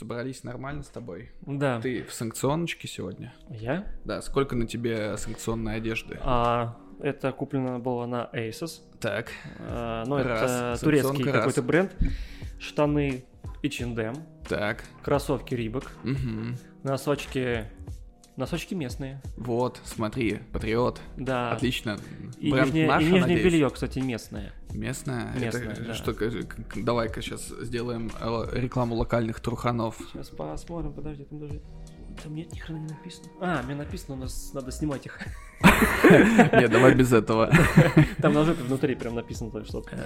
собрались нормально с тобой. Да. Ты в санкционочке сегодня? Я? Да, сколько на тебе санкционной одежды? А, это куплено было на Asos. Так, А, ну, Раз. это турецкий какой-то бренд. Штаны H&M, так, кроссовки Рибок, мгм. носочки... Носочки местные, вот, смотри, Патриот, да. отлично. И Бренд нижнее, наш, и нижнее надеюсь? белье, кстати, местное. Местное? Местное, Это да. что, давай-ка сейчас сделаем э, рекламу локальных труханов. Сейчас посмотрим, подожди, там даже... Там нет, ни хрена не написано. А, мне написано, у нас надо снимать их. Нет, давай без этого. Там на жопе внутри прям написано там что-то.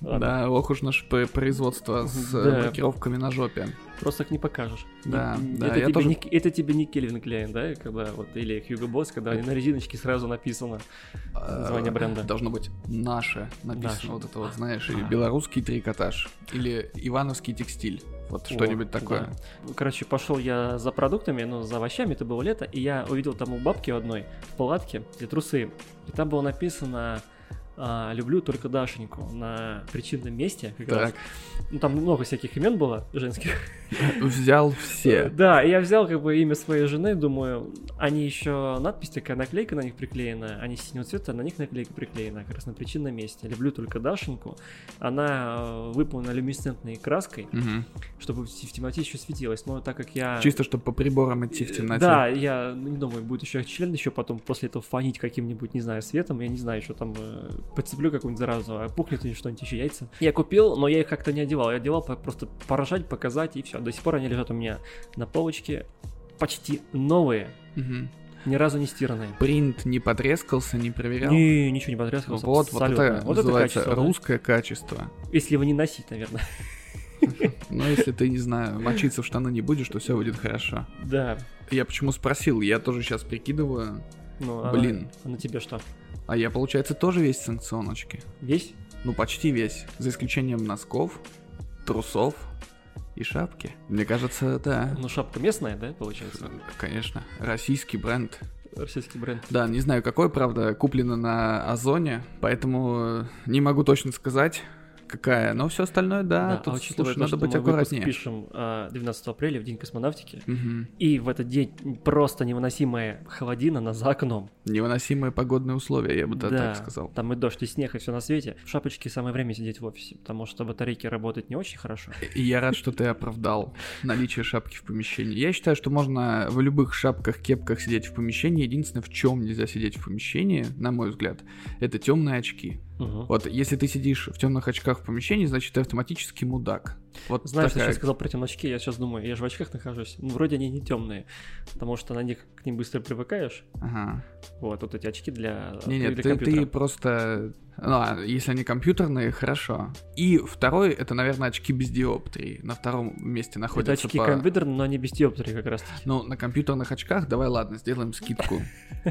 Ладно. Да, ох уж наше производство с э, Да. маркировками на жопе. Просто их не покажешь. Да, да, это, тебе не, Кельвин Клейн, да, когда вот, или Hugo Boss, когда на резиночке сразу написано. Название Э, бренда. Должно быть наше написано. Вот это вот, знаешь, и А. белорусский трикотаж. Или ивановский текстиль. Вот что-нибудь такое. да. Короче, пошел я за продуктами, ну, за овощами, это было лето, и я увидел там у бабки одной в палатке, где трусы, и там было написано а, «Люблю только Дашеньку» на причинном месте. как раз. Так, Ну, там много всяких имен было женских. взял все. Да, я взял как бы имя своей жены, думаю, они еще надпись такая, наклейка на них приклеена, они синего цвета, на них наклейка приклеена, как раз на причинном месте. Люблю только Дашеньку. Она э, выполнена люминесцентной краской, Мгм. чтобы в темноте еще светилась. Но так как я... Чисто, чтобы по приборам идти в темноте. Да, я ну, не думаю, будет еще член еще потом после этого фонить каким-нибудь, не знаю, светом. Я не знаю, что там э, подцеплю какую-нибудь заразу, а пухнет или что-нибудь еще яйца. Я купил, но я их как-то не одевал. Я одевал просто поражать, показать и все. До сих пор они лежат у меня на полочке. Почти новые, Мгм. ни разу не стиранные. Принт не потрескался, не проверял. Не, ничего не потрескался. Вот, вот абсолютно. это Вот называется качество, да. русское качество. Если его не носить, наверное. Но если ты, не знаю, мочиться в штаны не будешь, то все будет хорошо. Да. Я почему спросил? Я тоже сейчас прикидываю. Ну, а Блин. на- а на тебе что? А я, получается, тоже весь в санкционочке. Весь? Ну, почти весь. За исключением носков, трусов и шапки. Мне кажется, да. Ну, шапка местная, да, получается? Конечно. Российский бренд. Российский бренд. Да, не знаю какой, правда, куплено на Озоне, поэтому не могу точно сказать, какая. Но все остальное, да, Да, тут, а учитывая слушай, то, надо быть мы аккуратнее. пишем а, 12 апреля, в день космонавтики, Мгм. и в этот день просто невыносимая холодина на за окном. Невыносимые погодные условия, я бы да, так сказал. там и дождь, и снег, и все на свете. В шапочке самое время сидеть в офисе, потому что батарейки работают не очень хорошо. И я рад, что ты оправдал наличие шапки в помещении. Я считаю, что можно в любых шапках, кепках сидеть в помещении. Единственное, в чем нельзя сидеть в помещении, на мой взгляд, это темные очки. Мгм. Вот если ты сидишь в темных очках в помещении, значит ты автоматически мудак. Вот Знаешь, ты такая- сейчас сказал про темные очки, я сейчас думаю, я же в очках нахожусь. Ну, вроде они не темные, потому что на них к ним быстро привыкаешь. Ага. Вот, вот эти очки для, Не, для нет, ты, компьютера. ты просто... Ну, а, если они компьютерные, хорошо. И второй, это, наверное, очки без диоптрии. На втором месте Это находятся очки по... компьютерные, но они без диоптрии как раз. Ну, на компьютерных очках, давай, ладно, сделаем скидку.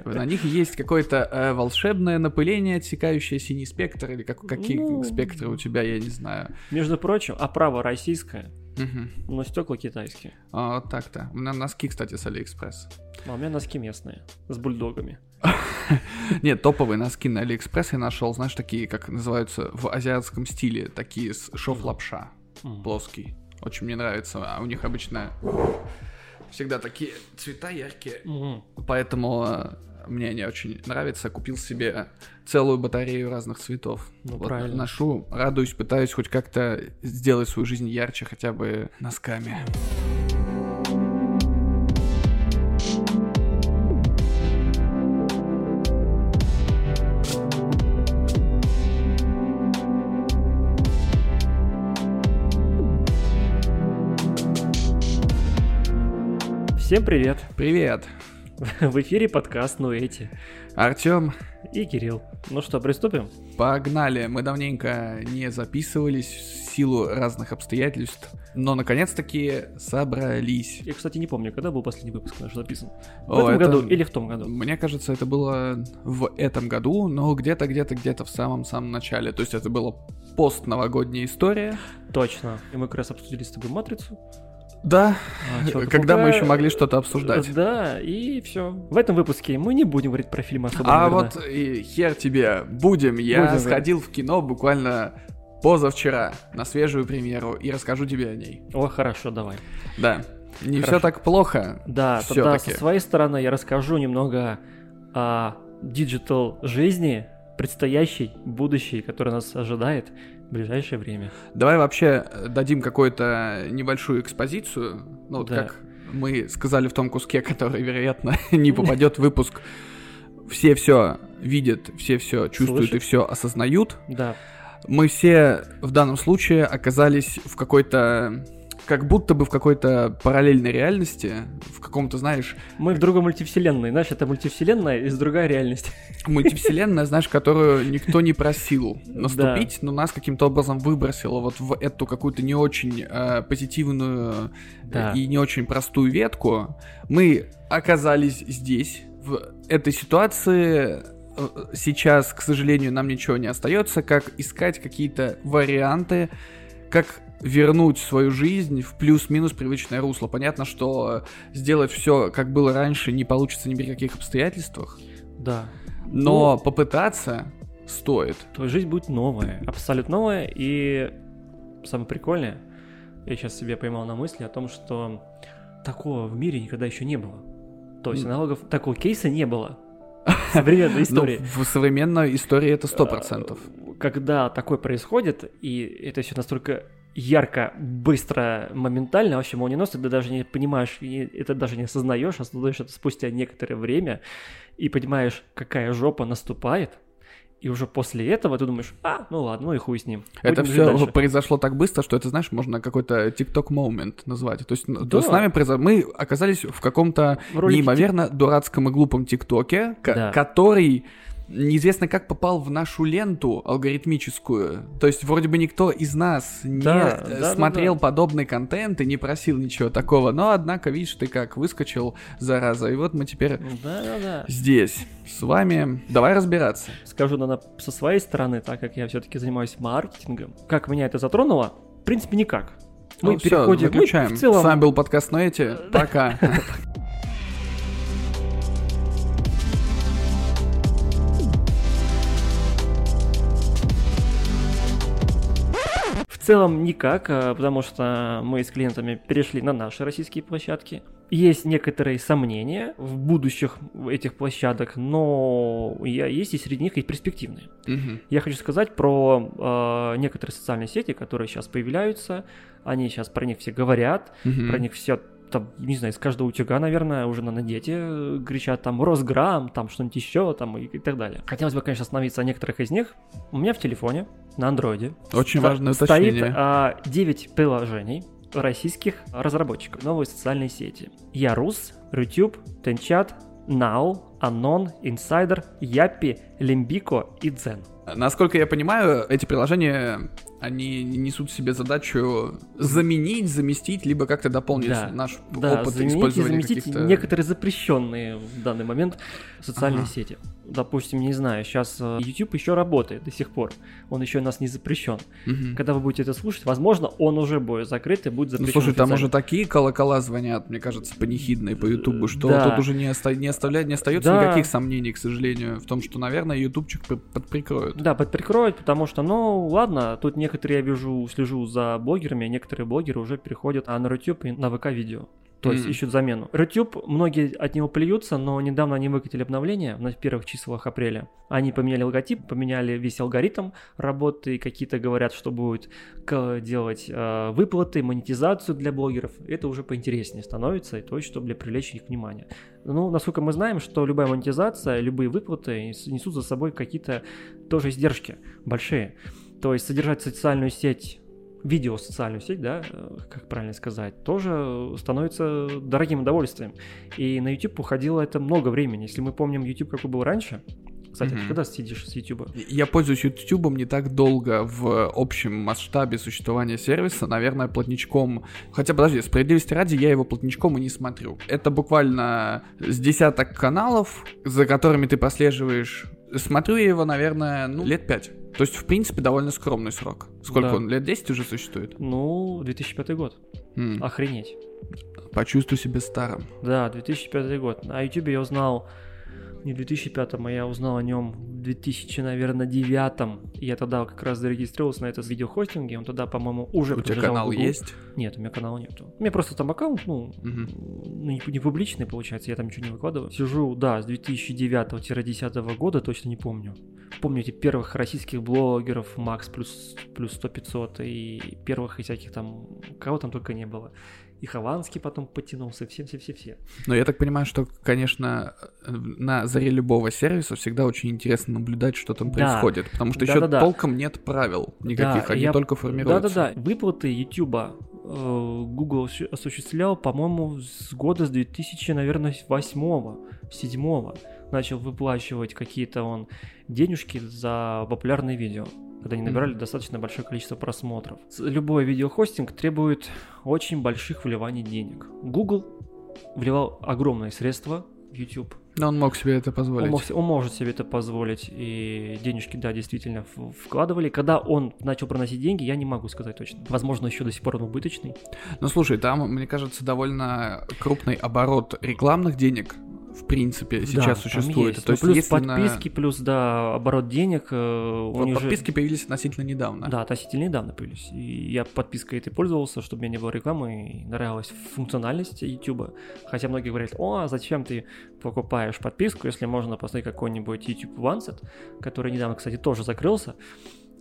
На них есть какое-то э, волшебное напыление, отсекающее синий спектр, или как, какие Ну. спектры у тебя, я не знаю. Между прочим, оправа российская, Мгм. но стекла китайские. А, так-то. У меня носки, кстати, с Алиэкспресс. А у меня носки местные, с бульдогами. Нет, топовые носки на Алиэкспресс я нашел, знаешь, такие, как называются в азиатском стиле, такие с шов лапша, плоский. Очень мне нравится, а у них обычно всегда такие цвета яркие. Поэтому э, мне они очень нравятся. Купил себе целую батарею разных цветов. Ну, Вот правильно. Ношу, радуюсь, пытаюсь хоть как-то сделать свою жизнь ярче хотя бы носками. Всем привет! Привет, В эфире подкаст «Ну эти» Артем. и Кирилл. Ну что, приступим? Погнали. Мы давненько не записывались в силу разных обстоятельств, но наконец-таки собрались. Я, кстати, не помню, когда был последний выпуск наш записан. В О, этом это- году или в том году? Мне кажется, это было в этом году, но где-то, где-то, где-то в самом-самом начале. То есть это была пост-новогодняя история. Точно. И мы как раз обсудили с тобой «Матрицу». Да, А, когда мы еще могли что-то обсуждать. Да, и все. В этом выпуске мы не будем говорить про фильмы особо, А наверное. вот и хер тебе, будем. Я Будем, сходил в кино буквально позавчера на свежую премьеру и расскажу тебе о ней. О, хорошо, давай. Да. Не Хорошо. все так плохо. Да, тогда со своей стороны я расскажу немного о digital жизни, предстоящей, будущей, которая нас ожидает в ближайшее время. Давай вообще э, дадим какую-то небольшую экспозицию. Ну, вот Да. как мы сказали в том куске, который, вероятно, не попадет в выпуск. Все все видят, все все чувствуют Слышат. и все осознают. Да, Мы все в данном случае оказались в какой-то как будто бы в какой-то параллельной реальности, в каком-то, знаешь, мы в другой мультивселенной. Знаешь, это мультивселенная из другая реальность. мультивселенная, знаешь, которую никто не просил наступить, но нас каким-то образом выбросило вот в эту какую-то не очень э, позитивную э, и не очень простую ветку. Мы оказались здесь, в этой ситуации. Э, Сейчас, к сожалению, нам ничего не остается, как искать какие-то варианты, как вернуть свою жизнь в плюс-минус привычное русло. Понятно, что сделать все, как было раньше, не получится ни при каких обстоятельствах. Да. Но попытаться стоит. Твоя жизнь будет новая, абсолютно новая. И самое прикольное, я сейчас себе поймал на мысли о том, что такого в мире никогда еще не было. То есть аналогов такого кейса не было современной истории. Ну, в современной истории это сто процентов. Когда такое происходит, и это все настолько ярко, быстро, моментально, вообще молниеносно, ты даже не понимаешь, и это даже не осознаешь, осознаешь это спустя некоторое время, и понимаешь, какая жопа наступает, и уже после этого ты думаешь, а, ну ладно, ну и хуй с ним. Это Будем все дальше». произошло так быстро, что это, знаешь, можно какой-то TikTok момент назвать. То есть Да. с нами произо- мы оказались в каком-то неимоверно дурацком и глупом ТикТоке, Да. который неизвестно как попал в нашу ленту алгоритмическую. То есть вроде бы никто из нас не Да, э, да, да, смотрел да. подобный контент и не просил ничего такого. Но, однако, видишь, ты как выскочил, зараза. И вот мы теперь Да-да-да. здесь с вами. Давай разбираться. Скажу, наверное, со своей стороны, так как я все-таки занимаюсь маркетингом, как меня это затронуло? В принципе, никак. Мы Ну, переходим... мы выключаем. в целом... С вами был подкаст Ноэти. Пока. целом никак, а, потому что мы с клиентами перешли на наши российские площадки. Есть некоторые сомнения в будущих этих площадок, но я, есть и среди них и перспективные. Мгм. Я хочу сказать про э, некоторые социальные сети, которые сейчас появляются. Они сейчас про них все говорят, Мгм. про них все там, не знаю, из каждого утюга, наверное, уже на дети э, кричат там Росграм, там что-нибудь еще, там и, и так далее. Хотелось бы, конечно, остановиться на некоторых из них. У меня в телефоне, на андроиде, Очень важное стоит уточнение. а, 9 приложений российских разработчиков. Новые социальные сети. Ярус, Рутюб, Тенчат, Now, Anon, Insider, Япи, Лимбико и Дзен. Насколько я понимаю, эти приложения, они несут себе задачу заменить, заместить, либо как-то дополнить Да. наш Да, опыт заменить и использования заместить некоторые запрещенные в данный момент социальные Ага. сети. Допустим, не знаю, сейчас YouTube еще работает до сих пор. Он еще у нас не запрещен. Мгм. Когда вы будете это слушать, возможно, он уже будет закрыт и будет Ну, запрещен. слушай, там уже такие колокола звонят, мне кажется, панихидные по Ютубу, что Да. тут уже не, оста- не, оставляет, не остается Да. никаких сомнений, к сожалению, в том, что, наверное, ютубчик подприкроют. Да, подприкроют, потому что, ну, ладно, тут некоторые, я вижу, слежу за блогерами, а некоторые блогеры уже переходят а, на YouTube и на ВК-видео. То есть Мгм. ищут замену. YouTube, многие от него плюются, но недавно они выкатили обновление на первых числах апреля. Они поменяли логотип, поменяли весь алгоритм работы, какие-то говорят, что будут делать э, выплаты, монетизацию для блогеров. Это уже поинтереснее становится, и то чтобы для привлечь их внимание. Ну, насколько мы знаем, что любая монетизация, любые выплаты нес- несут за собой какие-то тоже издержки большие. То есть содержать социальную сеть, видео социальную сеть, да, э, как правильно сказать, тоже становится дорогим удовольствием. И на YouTube уходило это много времени. Если мы помним YouTube, какой был раньше, кстати, ты когда сидишь с YouTube? Я пользуюсь Ютубом не так долго в общем масштабе существования сервиса, наверное, платничком. Хотя, подожди, справедливости ради, я его платничком и не смотрю. Это буквально с десяток каналов, за которыми ты прослеживаешь. Смотрю я его, наверное, ну, лет пять. То есть, в принципе, довольно скромный срок. Сколько Да. он? Лет 10 уже существует? Ну, 2005 год. М, Охренеть. Почувствуй себя старым. Да, 2005 год. На YouTube я узнал не в 2005, а я узнал о нем в 2000, наверное, девятом. Я тогда как раз зарегистрировался на это видеохостинге. Он тогда, по-моему, уже У тебя канал есть? Нет, у меня канала нету. У меня просто там аккаунт, ну, ну, не, не публичный, получается, я там ничего не выкладываю. Сижу, да, с 2009-2010 года, точно не помню. Помню эти первых российских блогеров, Макс плюс, плюс 100-500, и первых и всяких там, кого там только не было. И Хованский потом потянулся, все-все-все-все. Но я так понимаю, что, конечно, на заре любого сервиса всегда очень интересно наблюдать, что там Да. происходит, потому что еще Да-да-да. толком нет правил никаких, Да, они я- только формируются. Да-да-да, выплаты Ютуба э, Google осу- осуществлял, по-моему, с года с 2000, наверное, 8 7 начал выплачивать какие-то он денежки за популярные видео когда они набирали Мгм. достаточно большое количество просмотров. Любой видеохостинг требует очень больших вливаний денег. Google вливал огромные средства в YouTube. Но он мог себе это Он, позволить. мог се- он может себе это позволить, и денежки, да, действительно вкладывали. Когда он начал проносить деньги, я не могу сказать точно. Возможно, еще до сих пор он убыточный. Ну слушай, там, мне кажется, довольно крупный оборот рекламных денег, в принципе, сейчас Да, существует. есть. То Ну, есть, плюс если на- подписки, плюс, да, оборот денег. э, у Вот них же- подписки появились относительно недавно. Да, относительно недавно появились. И я подпиской этой пользовался, чтобы у меня не было рекламы, и нравилась функциональность YouTube. Хотя многие говорят, о, а зачем ты покупаешь подписку, если можно посмотреть какой-нибудь YouTube Onset, который недавно, кстати, тоже закрылся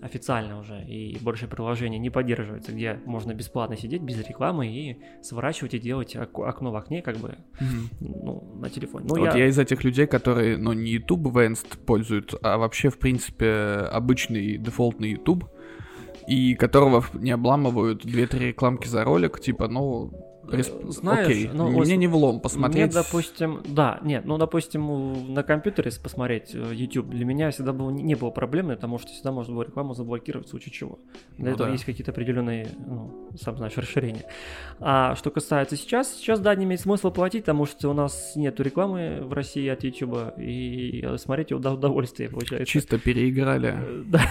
официально уже, и больше приложений не поддерживается, где можно бесплатно сидеть без рекламы и сворачивать и делать ок- окно в окне, как бы, Мгм. ну, на телефоне. Ну, вот я... из этих людей, которые, ну, не YouTube Vanced пользуют, а вообще, в принципе, обычный дефолтный YouTube, и которого не обламывают 2-3 рекламки за ролик, типа, ну, знаешь, окей, ну, мне не влом посмотреть. Мне, допустим, да, нет, ну, допустим, на компьютере если посмотреть э, YouTube для меня всегда было, не было проблемы, потому что всегда можно было рекламу заблокировать в случае чего. Для Ну этого да. есть какие-то определенные, ну, сам знаешь, расширения. А что касается сейчас, сейчас, да, не имеет смысла платить, потому что у нас нету рекламы в России от YouTube, и э, смотреть его до удовольствия, получается. Чисто переиграли. Э, Да,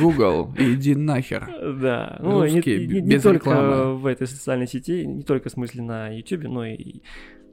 Google, иди нахер. да. Ну, не, Русские, не- не без только рекламы. в этой социальной сети, не только в смысле на YouTube, но и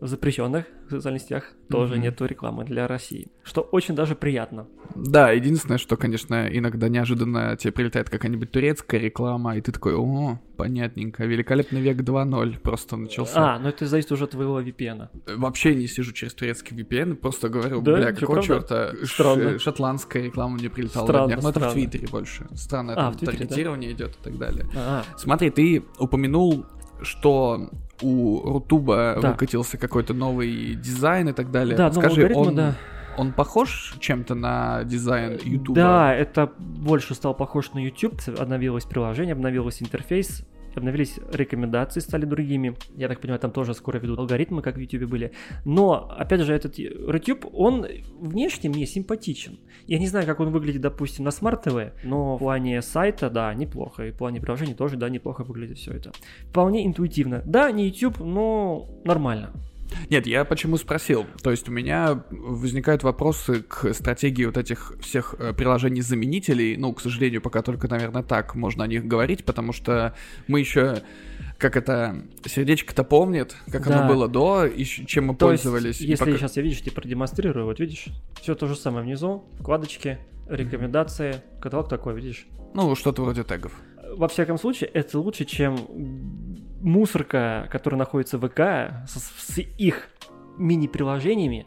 в запрещенных социальных сетях тоже Мгм. нету рекламы для России. Что очень даже приятно. Да, единственное, что, конечно, иногда неожиданно тебе прилетает какая-нибудь турецкая реклама, и ты такой, о, понятненько, великолепный век 2.0 просто начался. А, но это зависит уже от твоего VPN. Вообще не сижу через турецкий VPN, просто говорю, Да? бля, какого черта ш- шотландская реклама мне прилетала Странно, днях. Ну, это в. Твиттере больше. Странно, А, там Твиттере, да? таргетирование идет и так далее. А, Смотри, ты упомянул, что у Рутуба Да. выкатился какой-то новый дизайн и так далее. да, Скажи, он, да. он похож чем-то на дизайн Ютуба? Да, это больше стал похож на YouTube. Обновилось приложение, обновился интерфейс, обновились рекомендации, стали другими. Я так понимаю, там тоже скоро ведут алгоритмы, как в YouTube были. Но, опять же, этот YouTube, он внешне мне симпатичен. Я не знаю, как он выглядит, допустим, на Smart TV, но в плане сайта, да, неплохо. И в плане приложений тоже, да, неплохо выглядит все это. Вполне интуитивно. Да, не YouTube, но нормально. Нет, я почему спросил. То есть у меня возникают вопросы к стратегии вот этих всех э, приложений-заменителей. Ну, к сожалению, пока только, наверное, так можно о них говорить, потому что мы еще, как это, сердечко-то помнит, как Да. оно было до, и чем мы То есть, пользовались. и если пока- сейчас я, видишь, тебе продемонстрирую, вот видишь, все то же самое внизу, вкладочки, рекомендации, каталог такой, видишь. Ну, что-то вроде тегов. Во всяком случае, это лучше, чем мусорка, которая находится в ВК, с, с их мини-приложениями,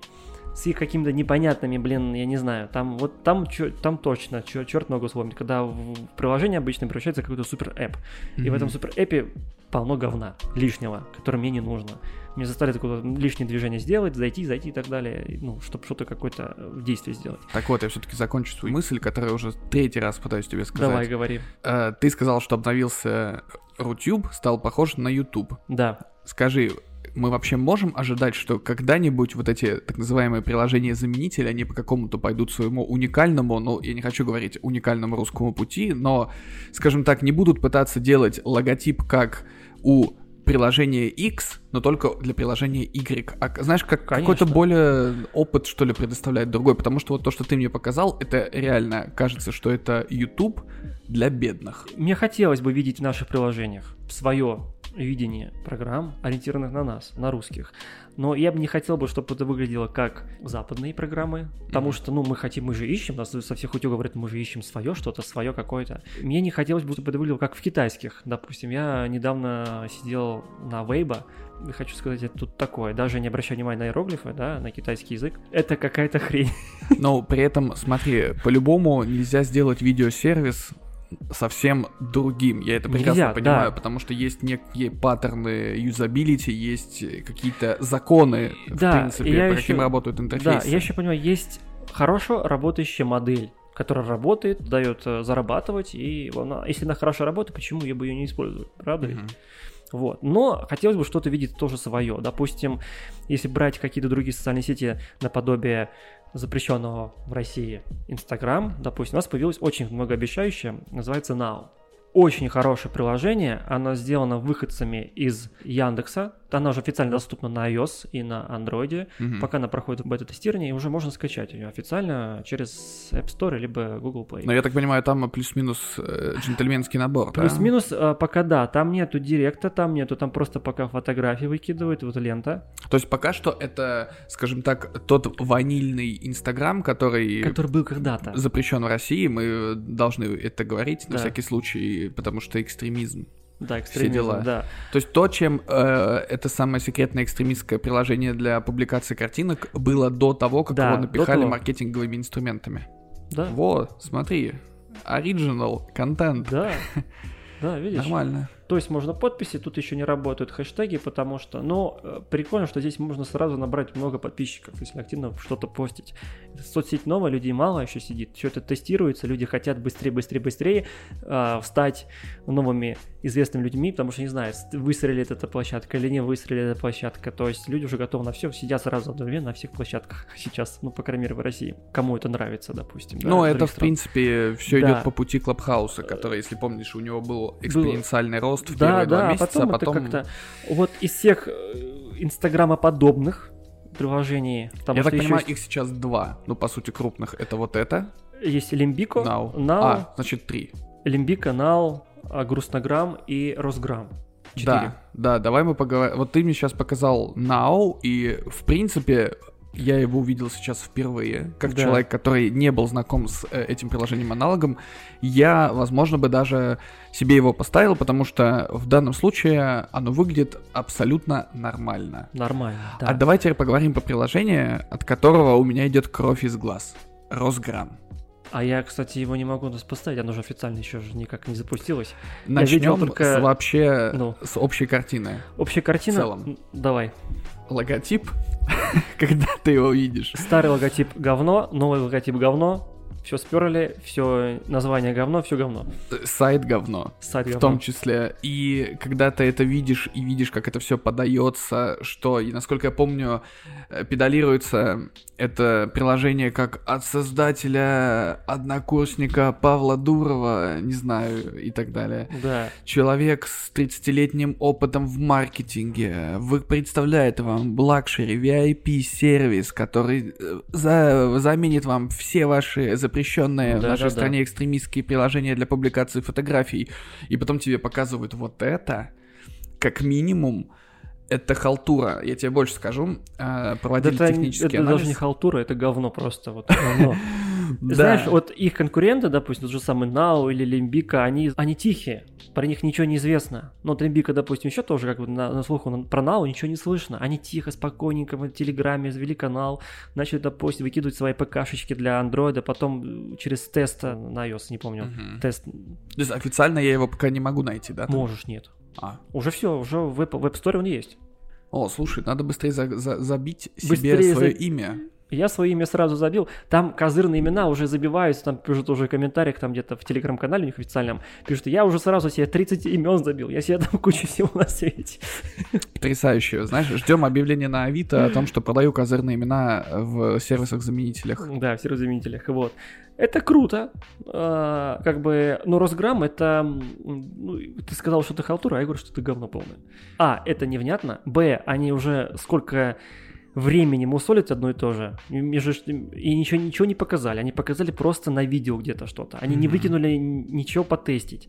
с их какими-то непонятными, блин, я не знаю, там вот там, чё- там точно, чё- черт ногу сломит, когда в приложение обычно превращается в какой-то супер-эп. И в этом супер-эпе полно говна лишнего, которое мне не нужно. Мне заставили такое лишнее движение сделать, зайти, зайти и так далее, ну, чтобы что-то какое-то э, действие сделать. Так вот, я все-таки закончу свою мысль, которую уже третий раз пытаюсь тебе сказать. Давай, говори. Э, ты сказал, что обновился Рутюб, стал похож на YouTube. Да. Скажи, мы вообще можем ожидать, что когда-нибудь вот эти так называемые приложения-заменители, они по какому-то пойдут своему уникальному, ну, я не хочу говорить уникальному русскому пути, но, скажем так, не будут пытаться делать логотип как у приложения X, но только для приложения Y. А знаешь, как какой-то более опыт, что ли, предоставляет другой, потому что вот то, что ты мне показал, это реально кажется, что это YouTube для бедных. Мне хотелось бы видеть в наших приложениях свое видение программ, ориентированных на нас, на русских. Но я бы не хотел бы, чтобы это выглядело как западные программы, потому Мгм. что, ну, мы хотим, мы же ищем, нас со всех утюгов говорят, мы же ищем свое что-то, свое какое-то. Мне не хотелось бы, чтобы это выглядело как в китайских, допустим. Я недавно сидел на и хочу сказать, это тут такое, даже не обращая внимания на иероглифы, да, на китайский язык, это какая-то хрень. Но при этом, смотри, по-любому нельзя сделать видеосервис совсем другим. Я это прекрасно Нельзя, понимаю, да. потому что есть некие паттерны юзабилити, есть какие-то законы, в Да, принципе, и я по ещё- каким работают Да, интерфейсы. я еще понимаю, есть хорошо работающая модель, которая работает, дает э, зарабатывать, и она, если она хорошо работает, почему я бы ее не использовал, правда? ведь? Вот. Но хотелось бы что-то видеть тоже свое. Допустим, если брать какие-то другие социальные сети наподобие запрещенного в России Инстаграм, допустим, у нас появилось очень многообещающее, называется Now. Очень хорошее приложение, оно сделано выходцами из Яндекса, она уже официально доступна на iOS и на Android, Мгм. пока она проходит бета-тестирование, и уже можно скачать ее официально через App Store либо Google Play. Но я так понимаю, там плюс-минус э, джентльменский набор, да? Плюс-минус, э, пока да, там нету директа, там нету, там просто пока фотографии выкидывают, вот лента, То есть пока что это, скажем так, тот ванильный Инстаграм, который который был когда-то. запрещен в России, мы должны это говорить на Да. всякий случай, потому что экстремизм. Да, экстремизм, дела. да. То есть то, чем э, это самое секретное экстремистское приложение для публикации картинок было до того, как Да, его напихали того. маркетинговыми инструментами. Да, Вот, смотри, оригинал, контент. да, да, видишь? Нормально. То есть можно подписи, тут еще не работают хэштеги, потому что, но э, прикольно, что здесь можно сразу набрать много подписчиков, если активно что-то постить. Соцсеть новая, людей мало еще сидит, все это тестируется, люди хотят быстрее, быстрее, быстрее э, стать новыми известными людьми, потому что не знаю, с- выстрелит эта площадка или не выстрелит эта площадка. То есть люди уже готовы на все, сидят сразу одновременно на всех площадках сейчас, ну, по крайней мере, в России. Кому это нравится, допустим. да, Ну, из это, в принципе, все Да. идет по пути Клабхауса, который, если помнишь, у него был экспоненциальный рост в Да, первые два да, а месяца, потом, а потом... это как-то... Вот из всех э, инстаграмоподобных приложений, Я так понимаю, есть, их сейчас два, ну, по сути, крупных. Это вот это, есть Лимбико, Now. Now, А, значит, три. Лимбико, Now, а, Грустнограмм и Росграмм. Четыре. Да, да, давай мы поговорим. Вот ты мне сейчас показал Now, и, в принципе, я его увидел сейчас впервые, как Да. человек, который не был знаком с э, этим приложением аналогом, я, возможно, бы даже себе его поставил, потому что в данном случае оно выглядит абсолютно нормально. Нормально, да. А давай теперь поговорим по приложению, от которого у меня идет кровь из глаз. Росграм. А я, кстати, его не могу нас поставить, оно же официально еще же никак не запустилось. Начнем только- с вообще Ну. с общей картины. Общая картина... В целом. Давай. Логотип, когда ты его видишь. Старый логотип говно, новый логотип говно, все сперли, все название говно, все говно. сайт говно. Сайт В говно. том числе. И когда ты это видишь и видишь, как это все подается, что, и насколько я помню, э, педалируется это приложение как от создателя однокурсника Павла Дурова, не знаю, и так далее. Да. Человек с 30-летним опытом в маркетинге вы представляет вам luxury VIP сервис, который э, за- заменит вам все ваши запрещенные в Да, нашей да, да. стране экстремистские приложения для публикации фотографий, и потом тебе показывают вот это, как минимум, это халтура. Я тебе больше скажу. э, Проводили это, технический это анализ. даже не халтура, это говно просто. Вот, говно. Знаешь, вот их конкуренты, допустим, тот же самый Нау или Лимбика, они, они тихие, про них ничего не известно. Но вот Лимбика, допустим, еще тоже как бы на, на слуху, но про Нау ничего не слышно. Они тихо, спокойненько в Телеграме завели канал, начали, допустим, выкидывать свои ПКшечки для андроида, потом э, через тест э, на iOS, не помню, Мгм. тест То есть официально я его пока не могу найти, да? там? можешь, нет. А. Уже все, уже в App, в App Store он есть. О, слушай, надо быстрее за- за- забить себе Быстрее свое за- имя. Я свои имя сразу забил. Там козырные имена уже забиваются, там пишут уже в комментариях, там где-то в телеграм-канале у них официальном, пишут, я уже сразу себе 30 имен забил, я себе там кучу всего на свете. Потрясающе. Знаешь, ждем объявления на Авито о том, что продаю козырные имена в сервисах-заменителях. Да, в сервисах-заменителях, вот. Это круто, а, как бы, но Росграм это, ну, ты сказал, что ты халтура, а я говорю, что ты говно полное. А, это невнятно, б, они уже сколько времени мусолить одно и то же. И ничего, ничего не показали. Они показали просто на видео где-то что-то. Они mm-hmm. не выкинули ничего потестить.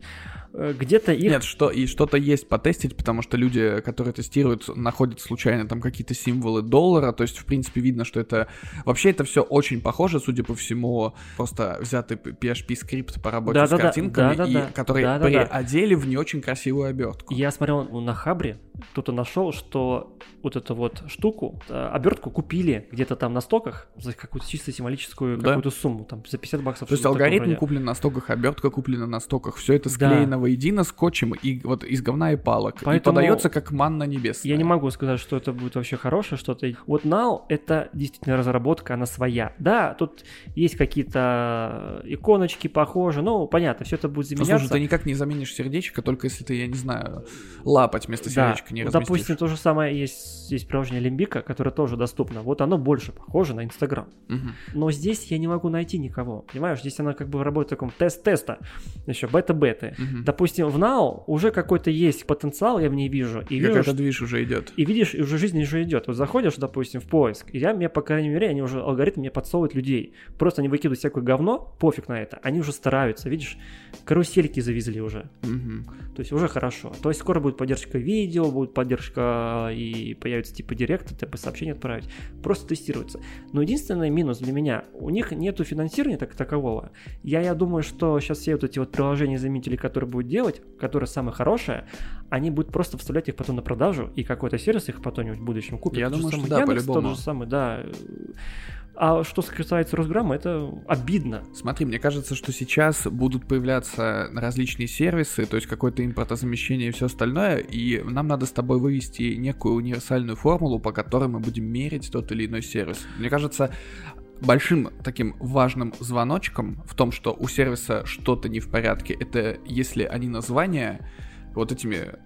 Э, где-то их... Нет, что, и что-то есть потестить, потому что люди, которые тестируют, находят случайно там какие-то символы доллара, то есть, в принципе, видно, что это... Вообще это все очень похоже, судя по всему, просто взятый PHP-скрипт по работе да, с да, картинками, да, да, и, да, который да, приодели да. в не очень красивую обертку. Я смотрел на Хабре, кто-то нашел, что вот эту вот штуку, э, обертку купили где-то там на стоках за какую-то чисто символическую да. какую-то сумму, там за 50 баксов. То есть алгоритм куплен на стоках, обертка куплена на стоках, все это склеено да. воедино скотчем и вот из говна и палок. Поэтому и подается как манна небесная. Я не могу сказать, что это будет вообще хорошее что-то. Вот Now это действительно разработка, она своя. Да, тут есть какие-то иконочки похожи, ну понятно, все это будет заменяться. Слушай, ты никак не заменишь сердечко, только если ты, я не знаю, лапать вместо сердечка да. не разместишь. Допустим, то же самое есть, есть приложение Лимбика, которое тоже доступно. Вот оно больше похоже на Инстаграм. Угу. Но здесь я не могу найти никого. Понимаешь, здесь она как бы работает в таком тест-теста, еще бета-беты. Угу. Допустим, в Now уже какой-то есть потенциал, я в ней вижу. И вижу, Какой-то движ уже идет. И видишь, и уже жизнь уже идет. Вот заходишь, допустим, в поиск, и я, мне, по крайней мере, они уже, алгоритм мне подсовывают людей. Просто они выкидывают всякое говно, пофиг на это. Они уже стараются, видишь, карусельки завезли уже. Угу. То есть уже хорошо. То есть скоро будет поддержка видео, будет поддержка и появится типа директ, типа сообщение отправить. Просто тестируется. Но единственный минус для меня, у них нету финансирования так такового. Я, я думаю, что сейчас все вот эти вот приложения-заменители, которые будут делать, которые самые хорошие, они будут просто вставлять их потом на продажу, и какой-то сервис их потом в будущем купит. Я думаю, что да, по-любому. Тот же самый, да. А что касается Росграмма, это обидно. Смотри, мне кажется, что сейчас будут появляться различные сервисы, то есть какое-то импортозамещение и все остальное, и нам надо с тобой вывести некую универсальную формулу, по которой мы будем мерить тот или иной сервис. Мне кажется, большим таким важным звоночком в том, что у сервиса что-то не в порядке, это если они названия вот этими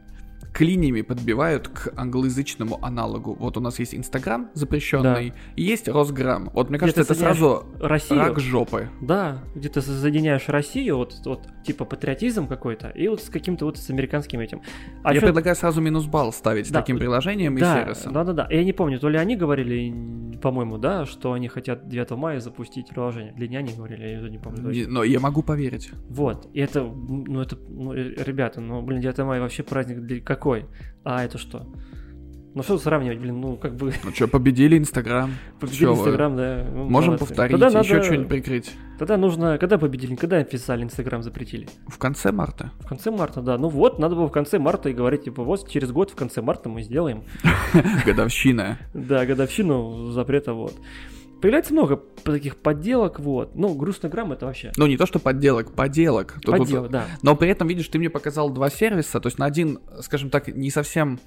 клиниями подбивают к англоязычному аналогу. Вот у нас есть Инстаграм запрещенный, да. и есть Росграм. Вот мне кажется, это сразу Россию, рак жопы. Да, где ты соединяешь Россию, вот, вот типа патриотизм какой-то, и вот с каким-то вот с американским этим. А Я что... предлагаю сразу минус балл ставить да, таким приложением да, и сервисом. Да, да, да. Я не помню, то ли они говорили, по-моему, да, что они хотят 9 мая запустить приложение. Для няни говорили, я не помню точно. Но я могу поверить. Вот, и это, ну это, ну, ребята, ну, блин, 9 мая вообще праздник для какой? А это что? Ну что сравнивать, блин, ну как бы... Ну что, победили Инстаграм. Победили Инстаграм, да. Ну, Можем молодцы. повторить, Тогда еще надо... что-нибудь прикрыть. Тогда нужно... Когда победили? Когда официально Инстаграм запретили? В конце марта. В конце марта, да. Ну вот, надо было в конце марта и говорить, типа, вот через год в конце марта мы сделаем. Годовщина. Да, годовщину запрета, вот. Появляется много таких подделок, вот. Ну, грустный грамм это вообще. Ну, не то, что подделок, поделок. Подделок, да. Но при этом, видишь, ты мне показал два сервиса, то есть на один, скажем так, не совсем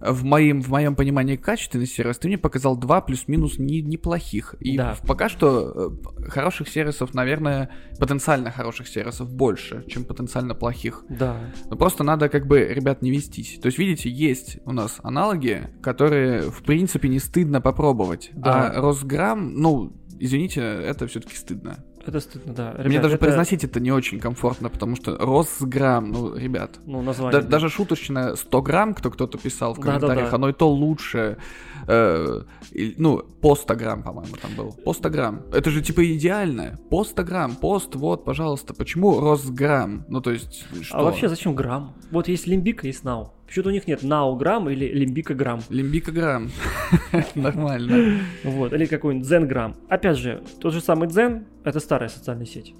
в моем, в моем понимании качественный сервис, ты мне показал два плюс-минус не, неплохих. И да. пока что э, хороших сервисов, наверное, потенциально хороших сервисов больше, чем потенциально плохих. Да. Но просто надо как бы, ребят, не вестись. То есть, видите, есть у нас аналоги, которые, в принципе, не стыдно попробовать. Да. А Росграм, ну, извините, это все-таки стыдно. Это стыдно, да. Ребят, Мне даже это... произносить это не очень комфортно, потому что Росграмм, ну, ребят. Ну, название. Да, да. Даже шуточное 100 грамм, кто кто-то писал в комментариях, да, да, да. оно и то лучше. Э, ну, постограмм, по-моему, там был. Постограмм. Это же типа идеальное. Постограмм, пост, вот, пожалуйста. Почему Росграмм? Ну, то есть, что? А вообще зачем грамм? Вот есть лимбик, есть нау. Почему-то у них нет науграмм или лимбикограмм. Лимбикограмм. Нормально. Вот, или какой-нибудь дзенграмм. Опять же, тот же самый дзен — это старая социальная сеть,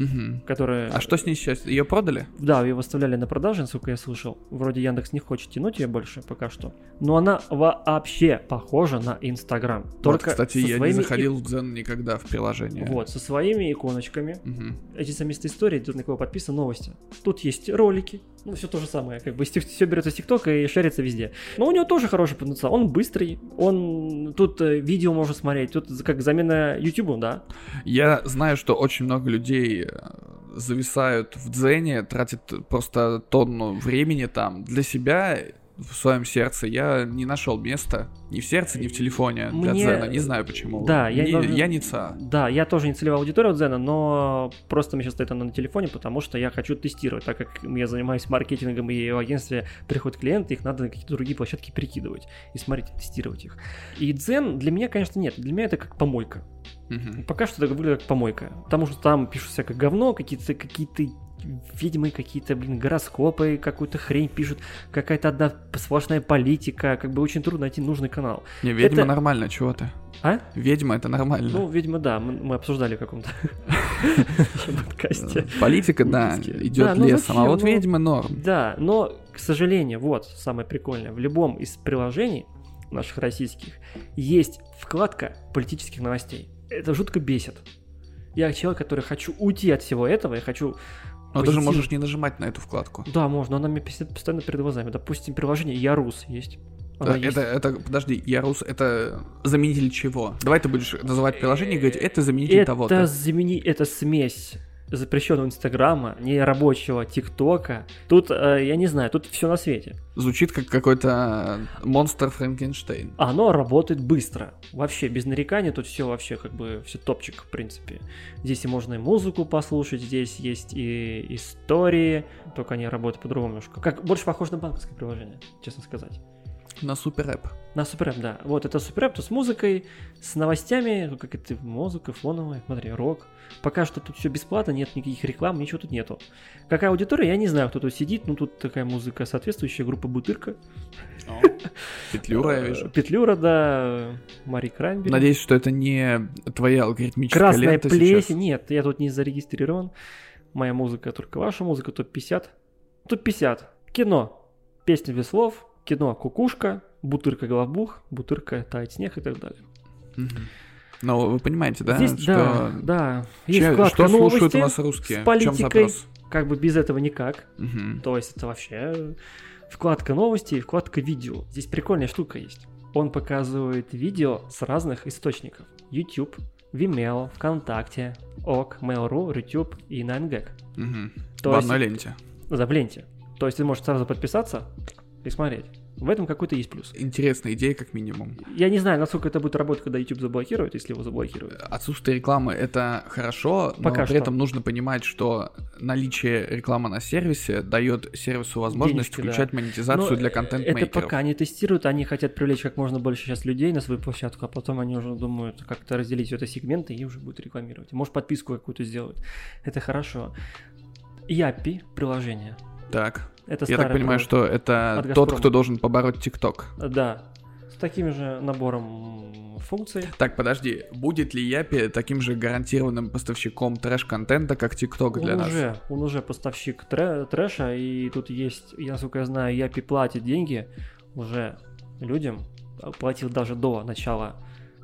которая... А что с ней сейчас? Ее продали? Да, ее выставляли на продажу, насколько я слышал. Вроде Яндекс не хочет тянуть ее больше пока что. Но она вообще похожа на Инстаграм. Только вот, кстати, я не заходил в Дзен никогда в приложение. Вот, со своими иконочками. Эти совместные истории, тут на кого подписаны новости. Тут есть ролики, ну, все то же самое, как бы все берется с ТикТока и шерится везде. Но у него тоже хороший потенциал. Он быстрый, он тут э, видео можно смотреть, тут как замена YouTube, да. Я знаю, что очень много людей э, зависают в дзене, тратят просто тонну времени там для себя в своем сердце я не нашел места ни в сердце, ни в телефоне для Мне- Дзена. Не знаю почему. Да, я не, я не ца. Да, я тоже не целевая аудитория у Дзена, но просто мне сейчас стоит она на телефоне, потому что я хочу тестировать. Так как я занимаюсь маркетингом и в агентстве приходят клиенты, их надо на какие-то другие площадки перекидывать и смотреть, тестировать их. И Дзен для меня, конечно, нет. Для меня это как помойка. Мгм. Пока что это выглядит как помойка. Потому что там пишут всякое говно, какие-то какие-то ведьмы, какие-то, блин, гороскопы, какую-то хрень пишут, какая-то одна сплошная политика, как бы очень трудно найти нужный канал. Не, ведьма Это- нормально, чего ты? А? Ведьма это нормально. Ну, видимо, да, мы, мы обсуждали в каком-то подкасте. Политика, да, идет ну лесом, а вот Ну, ведьмы норм. Да, но, к сожалению, вот самое прикольное, в любом из приложений наших российских есть вкладка политических новостей. Это жутко бесит. Я человек, который хочу уйти от всего этого, я хочу... Но ты же позитив- можешь не нажимать на эту вкладку. Да, можно, она мне постоянно перед глазами. Допустим, приложение Ярус есть. Да, есть. это, это, подожди, Ярус, это заменитель чего? Давай ты будешь называть приложение и говорить, это заменитель это того-то. замени... это смесь запрещенного Инстаграма, нерабочего ТикТока. Тут, э, я не знаю, тут все на свете. Звучит как какой-то монстр Франкенштейн. Оно работает быстро. Вообще, без нареканий, тут все вообще как бы все топчик, в принципе. Здесь и можно и музыку послушать, здесь есть и истории, только они работают по-другому немножко. Как больше похоже на банковское приложение, честно сказать. На супер рэп. На суперэп, да. Вот это суперэп, то с музыкой, с новостями, ну, как это музыка фоновая, смотри, рок. Пока что тут все бесплатно, нет никаких реклам, ничего тут нету. Какая аудитория, я не знаю, кто тут сидит, ну тут такая музыка соответствующая, группа Бутырка. Петлюра, я вижу. Петлюра, да, Мари Кранбери. Надеюсь, что это не твоя алгоритмическая Красная лента плесень. сейчас. Нет, я тут не зарегистрирован. Моя музыка только ваша музыка, топ-50. Топ-50. Кино. Песня без слов. Кино «Кукушка», «Бутырка Головбух», «Бутырка Тает снег» и так далее. Мгм. Но вы понимаете, да, Здесь, что... да, да. Есть Че- вкладка что слушают у нас русские? с В чем политикой. запрос? Как бы без этого никак. Мгм. То есть это вообще вкладка новости и вкладка видео. Здесь прикольная штука есть. Он показывает видео с разных источников. YouTube, Vimeo, ВКонтакте, ОК, Mail.ru, YouTube и 9gag. Мгм. То В есть- одной ленте. За в ленте. То есть ты можешь сразу подписаться и смотреть. В этом какой-то есть плюс. Интересная идея, как минимум. Я не знаю, насколько это будет работать, когда YouTube заблокирует, если его заблокируют. Отсутствие рекламы это хорошо, но Пока при что. этом нужно понимать, что наличие рекламы на сервисе дает сервису возможность Денежки, да. включать монетизацию Но для Это контент-мейкеров. пока они тестируют, они хотят привлечь как можно больше сейчас людей на свою площадку, а потом они уже думают как-то разделить все это сегменты и уже будут рекламировать. Может подписку какую-то сделают. Это хорошо. Япи приложение. Так. Это Я так понимаю, что это От тот, кто должен побороть ТикТок. Да. С таким же набором функций. Так, подожди, будет ли Япи таким же гарантированным поставщиком трэш-контента, как ТикТок для нас? уже, он уже поставщик тре- трэша, и тут есть, я насколько я знаю, Япи платит деньги уже людям, платил даже до начала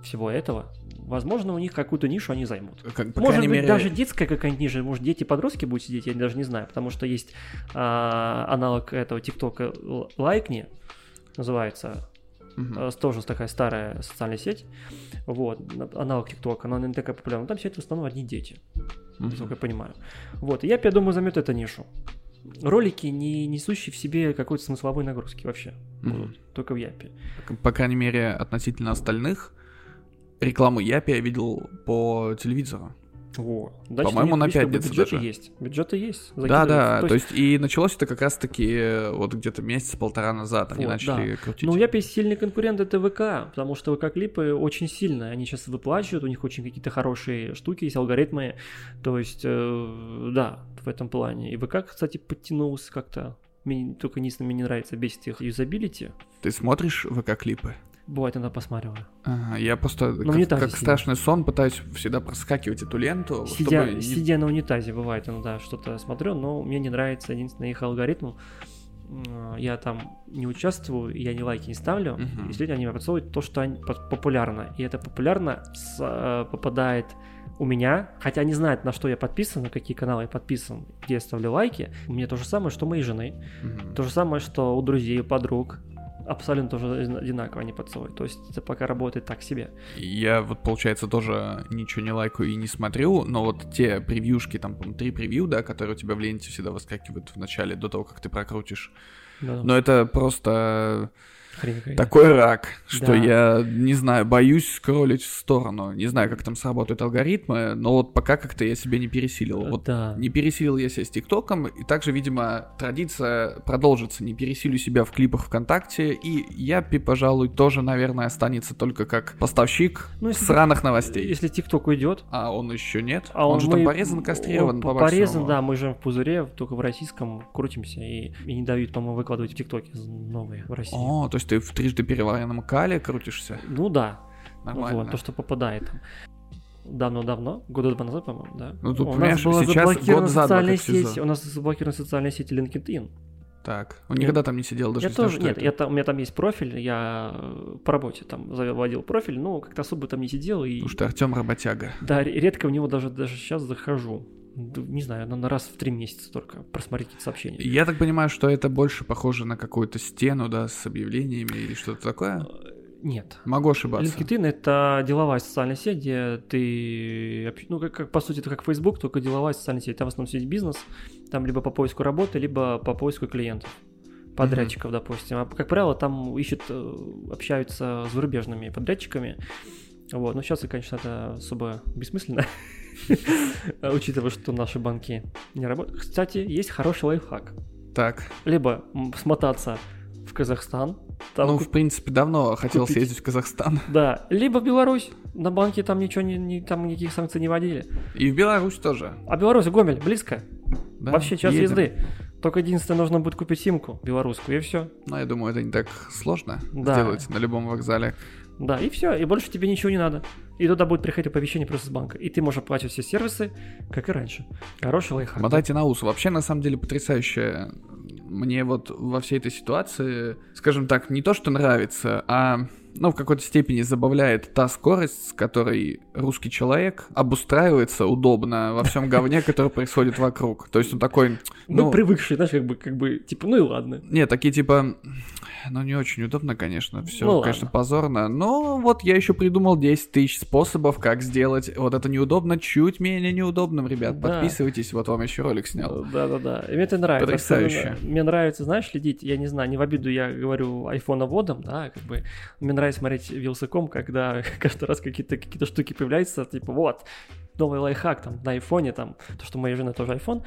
всего этого. Возможно, у них какую-то нишу они займут. Как, по Может быть, мере, даже детская какая-нибудь ниша, может, дети-подростки будут сидеть, я даже не знаю, потому что есть а, аналог этого ТикТока Лайкни, называется, э, тоже такая старая социальная сеть, вот, на- аналог ТикТока, она не такая популярная, там все это в основном одни дети, Мгм. насколько я понимаю. Вот, и я, я думаю, займет эту нишу. Ролики, не несущие в себе какой-то смысловой нагрузки вообще, Мгм. будут, только в Япе. По крайней мере, относительно остальных, рекламу Япи я видел по телевизору. Во. По-моему, на пятницу бюджеты даже. есть. Бюджеты есть. Да, да, То то есть есть и началось это как раз-таки э, вот где-то месяц-полтора назад они Вот, начали крутить. Ну, Япи сильный конкурент это ВК, потому что ВК-клипы очень сильные. Они сейчас выплачивают, у них очень какие-то хорошие штуки, есть алгоритмы. То есть, э, да, в этом плане. И ВК, кстати, подтянулся как-то. Мне только единственное, мне не нравится, бесит их юзабилити. Ты смотришь ВК-клипы? Бывает, иногда посматриваю. Ага, я просто На как, как сидя. страшный сон пытаюсь всегда проскакивать эту ленту, Сидя, чтобы не- сидя на унитазе, бывает иногда что-то смотрю, но мне не нравится единственный их алгоритм. Я там не участвую, я ни лайки не ставлю. Мгм. Если они мне подсовывают то, что они- по- популярно. И это популярно с- э, попадает у меня, хотя они знают, на что я подписан, на какие каналы я подписан, где я ставлю лайки, у меня то же самое, что у моей жены. Мгм. То же самое, что у друзей, у подруг. Абсолютно тоже одинаково они поцелуют. То есть это пока работает так себе. Я вот, получается, тоже ничего не лайкаю и не смотрю, но вот те превьюшки, там, по-моему, три превью, да, которые у тебя в ленте всегда выскакивают в начале, до того, как ты прокрутишь. Да, Но это просто хрень такой рак, что Да. я, не знаю, боюсь скроллить в сторону. Не знаю, как там сработают алгоритмы, но вот пока как-то я себя не пересилил. Вот Да. не пересилил я себя с ТикТоком, и также, видимо, традиция продолжится. Не пересилю себя в клипах ВКонтакте, и Япи, пожалуй, тоже, наверное, останется только как поставщик Ну, если сраных новостей. Если ТикТок уйдет, А он еще нет? а он, же там мы- порезан, кастрирован он по порезан, максимуму. да, мы же в пузыре, только в российском крутимся и, и не дают, по-моему, выкладывать в ТикТоке новые в России. О, то есть ты в трижды переваренном кале крутишься? Ну да, Нормально. вот, то, что попадает. Давно-давно, года два назад, по-моему, да. Ну, тут, у нас была сейчас заблокирована социальная сеть, у нас заблокирована социальная сеть LinkedIn. Так, он никогда там не сидел, даже я тоже, что нет, это. я там, у меня там есть профиль, я э, по работе там заводил профиль, но как-то особо там не сидел и Потому что Артем работяга. да, ре- редко в него даже даже сейчас захожу. Не знаю, на раз в три месяца только просмотреть какие-то сообщения. Я так понимаю, что это больше похоже на какую-то стену, да, с объявлениями или что-то такое? Э, Нет. Могу ошибаться. LinkedIn это деловая социальная сеть, где ты, ну как, как, по сути это как Facebook, только деловая социальная сеть. Там в основном сеть бизнес, там либо по поиску работы, либо по поиску клиентов, подрядчиков, допустим. А как правило, там ищут, э, общаются с зарубежными подрядчиками. Вот, но сейчас, конечно, это особо бессмысленно, учитывая, что наши банки не работают. Кстати, есть хороший лайфхак. Так, Либо смотаться в Казахстан, там ну, куп- в принципе, давно хотел купить. съездить в Казахстан. Да, либо в Беларусь. На банке там ничего не, не- там никаких санкций не вводили. И в Беларусь тоже. А Беларусь, Гомель, близко. Да, Вообще час едем. езды. Только единственное, нужно будет купить симку белорусскую, и все. Но я думаю, это не так сложно Да. сделать на любом вокзале. Да, и все. И больше тебе ничего не надо. И туда будет приходить оповещение просто с банка. И ты можешь оплачивать все сервисы, как и раньше. Хороший лайфхак. Мотайте на ус. Вообще, на самом деле, потрясающе. Мне вот во всей этой ситуации, скажем так, не то, что нравится, а ну, в какой-то степени забавляет та скорость, с которой русский человек обустраивается удобно во всем говне, который происходит вокруг. То есть он такой, Мы ну, привыкшие, знаешь, как бы, как бы, типа, ну и ладно. не, такие типа, ну, не очень удобно, конечно, все, Ну, конечно, позорно, но вот я еще придумал 10 тысяч способов, как сделать вот это неудобно чуть менее неудобным, ребят, подписывайтесь, вот вам еще ролик снял. Да, да, да. И мне это нравится. Потрясающе. Мне нравится, знаешь, следить, я не знаю, не в обиду я говорю айфоноводом, да, как бы. Мне нравится смотреть Вилсаком, когда каждый раз какие-то какие штуки появляются, типа, вот, новый лайфхак там на айфоне, там, то, что у моей жены тоже iPhone,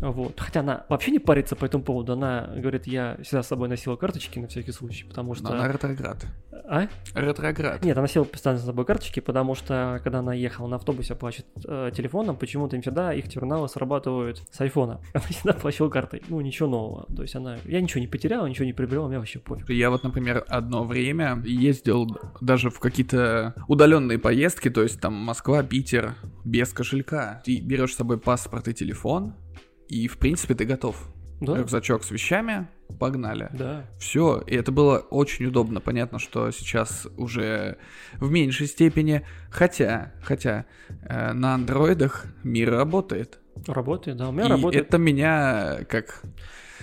вот. Хотя она вообще не парится по этому поводу, она говорит, я всегда с собой носила карточки на всякий случай, потому что... Но она ретроград. А? Ретроград. Нет, она носила постоянно с собой карточки, потому что, когда она ехала на автобусе оплачивать э, телефоном, почему-то им всегда их терминалы срабатывают с айфона. Она всегда оплачивала картой. Ну, ничего нового. То есть она... Я ничего не потеряла, ничего не приобрела, мне вообще пофиг. Я вот, например, одно время ездил даже в какие-то удаленные поездки, то есть там Москва, Питер, без кошелька. Ты берешь с собой паспорт и телефон, и в принципе ты готов. Да? Рюкзачок с вещами, погнали. Да. Все, и это было очень удобно. Понятно, что сейчас уже в меньшей степени. Хотя, хотя э, на андроидах мир работает. Работает, да. У меня и работает. это меня как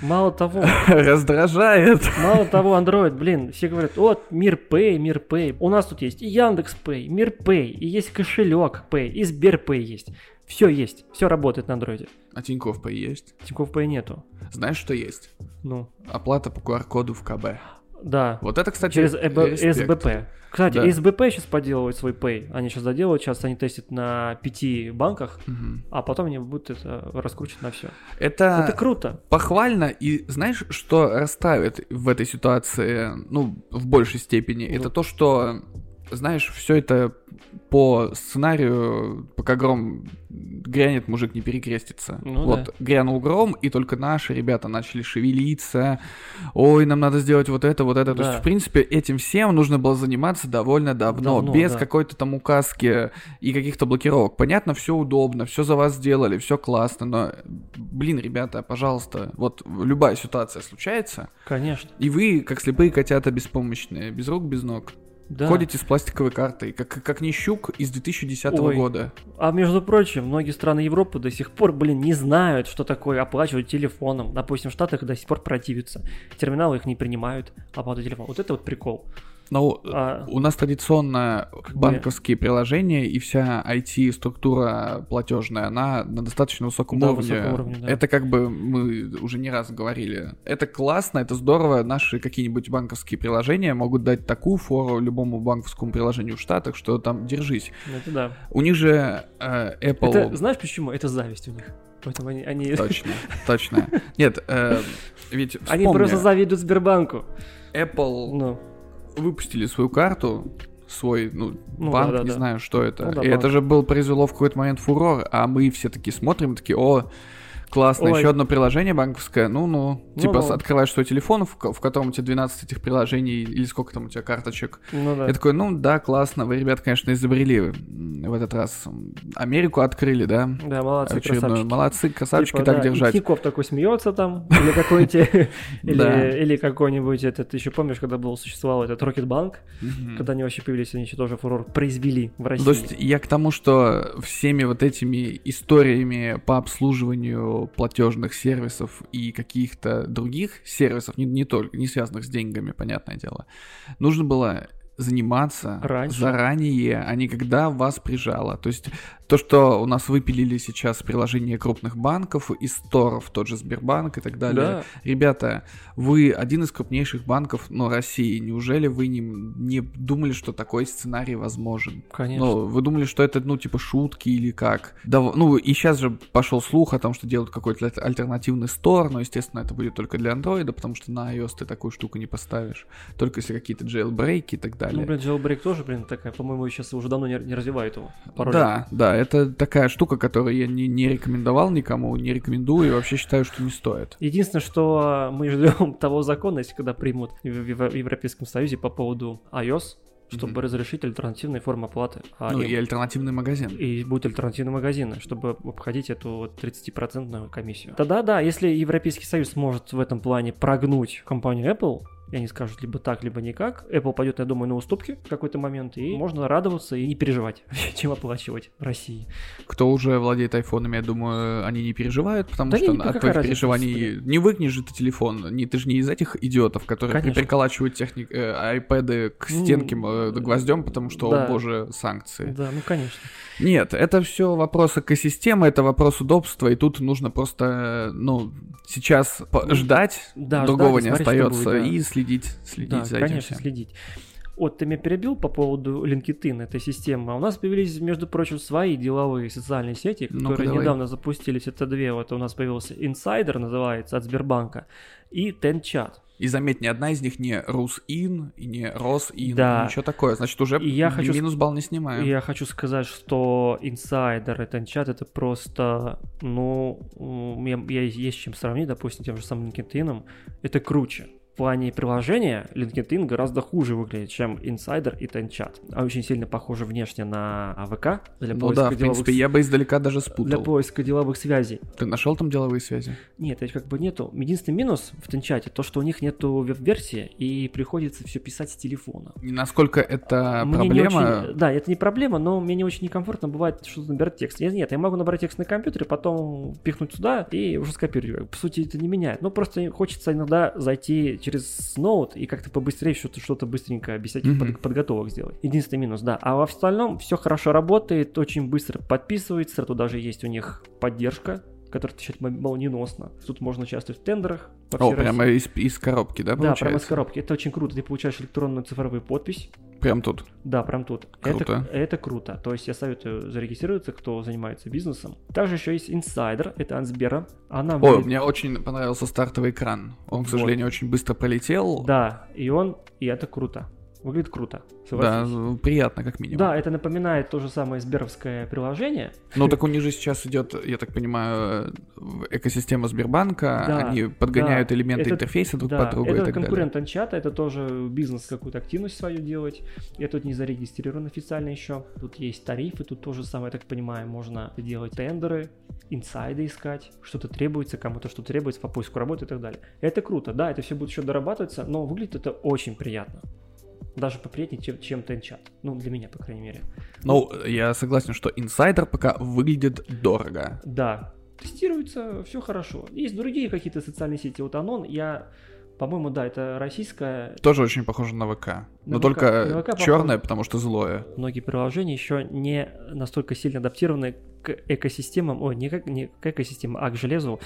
Мало того, раздражает. мало того, Android, блин, все говорят, вот, Мир Pay, Мир Pay. У нас тут есть и Яндекс Pay, Мир Pay, и есть кошелек Pay, и Сбер Pay есть. Все есть, все работает на андроиде. А Тинькофф Pay есть? Тинькофф Pay нету. Знаешь, что есть? Ну, Оплата по QR-коду в КБ. Да. Вот это, кстати, Через ЭБ-. СБП. Кстати, Да. СБП сейчас поделывает свой Pay. Они сейчас доделают, сейчас они тестят на пяти банках, Мгм. а потом они будут это раскручивать на все. Это, Это круто. похвально, и знаешь, что расставит в этой ситуации, ну, в большей степени, Ну. это то, что, знаешь, все это по сценарию, пока гром грянет, мужик не перекрестится. Ну вот да. грянул гром, и только наши ребята начали шевелиться. Ой, нам надо сделать вот это, вот это. То Да. есть, в принципе, этим всем нужно было заниматься довольно давно, Давно, без да. какой-то там указки и каких-то блокировок. Понятно, все удобно, все за вас сделали, все классно, но, блин, ребята, пожалуйста, вот любая ситуация случается, Конечно. и вы, как слепые котята беспомощные, без рук, без ног, Да. Ходите с пластиковой картой, как, как Нищук из 2010 Ой. года. А между прочим, многие страны Европы до сих пор, блин, не знают, что такое оплачивать телефоном. Допустим, в Штатах до сих пор противятся. Терминалы их не принимают, оплату телефона. Вот это вот прикол. Но А, у нас традиционно банковские приложения и вся IT-структура платежная, она на достаточно высоком Да, уровне. высоком уровне, да. Это как бы мы уже не раз говорили. Это классно, это здорово. Наши какие-нибудь банковские приложения могут дать такую фору любому банковскому приложению в Штатах, что там держись. это да. У них же э, Apple... Это, знаешь почему? Это зависть у них. Поэтому они, они, Точно, точно. Нет, э, ведь они вспомни, просто завидуют Сбербанку. Apple Ну, выпустили свою карту, свой, ну, Ну банк, да, да, не да. знаю, что это. Ну да, и банк. это же был произвело в какой-то момент фурор, а мы все таки смотрим, такие, о, классно, Ой. еще одно приложение банковское, ну-ну. Ну, типа ну. открываешь свой телефон, в, в котором у тебя 12 этих приложений, или сколько там у тебя карточек. ну да. Я такой, ну да, классно, вы, ребят, конечно, изобрели в этот раз. Америку открыли, да? Да, молодцы, Очередную. красавчики. Молодцы, красавчики, Типа, так да, и держать. Тинькофф такой смеется там, или какой-нибудь, Да. или, какой-нибудь этот, еще помнишь, когда был, существовал этот Рокетбанк, когда они вообще появились, они еще тоже фурор произвели в России. То есть я к тому, что всеми вот этими историями по обслуживанию платежных сервисов и каких-то других сервисов, не, не только, не связанных с деньгами, понятное дело, нужно было заниматься Раньше. заранее, а не когда вас прижало. То есть то, что у нас выпилили сейчас приложение крупных банков, из сторов, тот же Сбербанк и так далее. Да, Ребята, вы один из крупнейших банков ну, России. Неужели вы не, не думали, что такой сценарий возможен? конечно. Ну, вы думали, что это, ну, типа, шутки или как? Да, ну, и сейчас же пошел слух о том, что делают какой-то аль- альтернативный стор, но, естественно, это будет только для андроида, потому что на iOS ты такую штуку не поставишь. Только если какие-то jailbreak и так далее. Ну, блин, jailbreak тоже, блин, такая, по-моему, сейчас уже давно не, не развивают его. пароль. Да, да, это такая штука, которую я не, не рекомендовал никому, не рекомендую и вообще считаю, что не стоит. Единственное, что мы ждем того закона, если когда примут в, в- в Европейском Союзе по поводу iOS, чтобы Мгм. разрешить альтернативные формы оплаты. А ну, им- и альтернативный магазин. и будут альтернативные магазины, чтобы обходить эту вот 30% комиссию. Тогда да, если Европейский Союз может в этом плане прогнуть компанию Apple, и они скажут либо так, либо никак, Apple пойдет, я думаю, на уступки в какой-то момент, и можно радоваться и не переживать, чем оплачивать в России. Кто уже владеет айфонами, я думаю, они не переживают, потому Да что не, от твоих разница, переживаний господи. не выкинешь же ты телефон. Не, ты же не из этих идиотов, которые Конечно. приколачивают техник, э, айпэды к Ну, стенке э, гвоздем, потому что, да. о боже, санкции. Да, ну конечно. Нет, это все вопрос экосистемы, это вопрос удобства, и тут нужно просто, ну, сейчас по- ждать, Да, другого ждать не смотреть, остается, будет, да. и следить, следить Да, за этим конечно, всем. следить. Вот, ты меня перебил по поводу LinkedIn, этой системы. А у нас появились, между прочим, свои деловые социальные сети, которые давай. недавно запустились. Это две. Вот у нас появился Insider, называется, от Сбербанка, и TenChat. И заметь, ни одна из них не Русин и не Росин, Да. ничего такое. Значит, уже И я хочу минус балл не снимаем. И я хочу сказать, что Insider и TenChat это просто, ну, меня я есть чем сравнить, допустим, тем же самым LinkedIn. Это круче. В плане приложения LinkedIn гораздо хуже выглядит, чем Insider и TenChat. А очень сильно похожи внешне на АВК для Ну поиска да, в деловых принципе, я бы издалека даже для спутал. поиска деловых связей. Ты нашел там деловые связи? Нет, это как бы нету. Единственный минус в TenChat то, что у них нету веб-версии и приходится все писать с телефона. И насколько это Мне не проблема? очень- да, это не проблема, но мне не очень некомфортно бывает что-то набирать текст. Нет, нет, я могу набрать текст на компьютере, потом пихнуть сюда и уже скопировать. По сути, это не меняет. Но просто хочется иногда зайти через ноут и как-то побыстрее что-то, что-то быстренько, без всяких Мгм. под- подготовок сделать. Единственный минус, да. А во остальном все хорошо работает, очень быстро подписывается. Тут даже есть у них поддержка которая отвечает мол- молниеносно. Тут можно участвовать в тендерах. О, прямо из, из коробки, да, Да, прямо из получается? коробки. Это очень круто. Ты получаешь электронную цифровую подпись. Прям тут. Да, прям тут. Круто. Это, это круто. То есть я советую зарегистрироваться, кто занимается бизнесом. Также еще есть инсайдер, это Ансбера. Она О, выглядит- мне очень понравился стартовый экран. Он, к Вот. сожалению, очень быстро пролетел. Да, и он, и это круто. Выглядит круто. Да, согласись. приятно, как минимум. Да, это напоминает то же самое сберовское приложение. Ну, так у них же сейчас идет, я так понимаю, в- экосистема Сбербанка. Да, Они подгоняют да. элементы Это- интерфейса друг да, под друга и это так далее. конкурент Анчата, это тоже бизнес какую-то активность свою делать. Я тут не зарегистрирован официально еще. Тут есть тарифы, тут тоже самое, я так понимаю, можно делать тендеры, инсайды искать, что-то требуется, кому-то что требуется по поиску работы и так далее. Это круто, да, это все будет еще дорабатываться, но выглядит это очень приятно. Даже поприятнее, чем, чем Тенчат. Ну, для меня, по крайней мере. Ну, я согласен, что инсайдер пока выглядит дорого. Да, тестируется, все хорошо. Есть другие какие-то социальные сети. Вот Анон, я по-моему, да, это российская. Тоже очень похоже на ВК. На но ВК. только На ВК черное, потому что злое. Многие приложения еще не настолько сильно адаптированы к экосистемам, ой, не, как, не к экосистемам, а к железу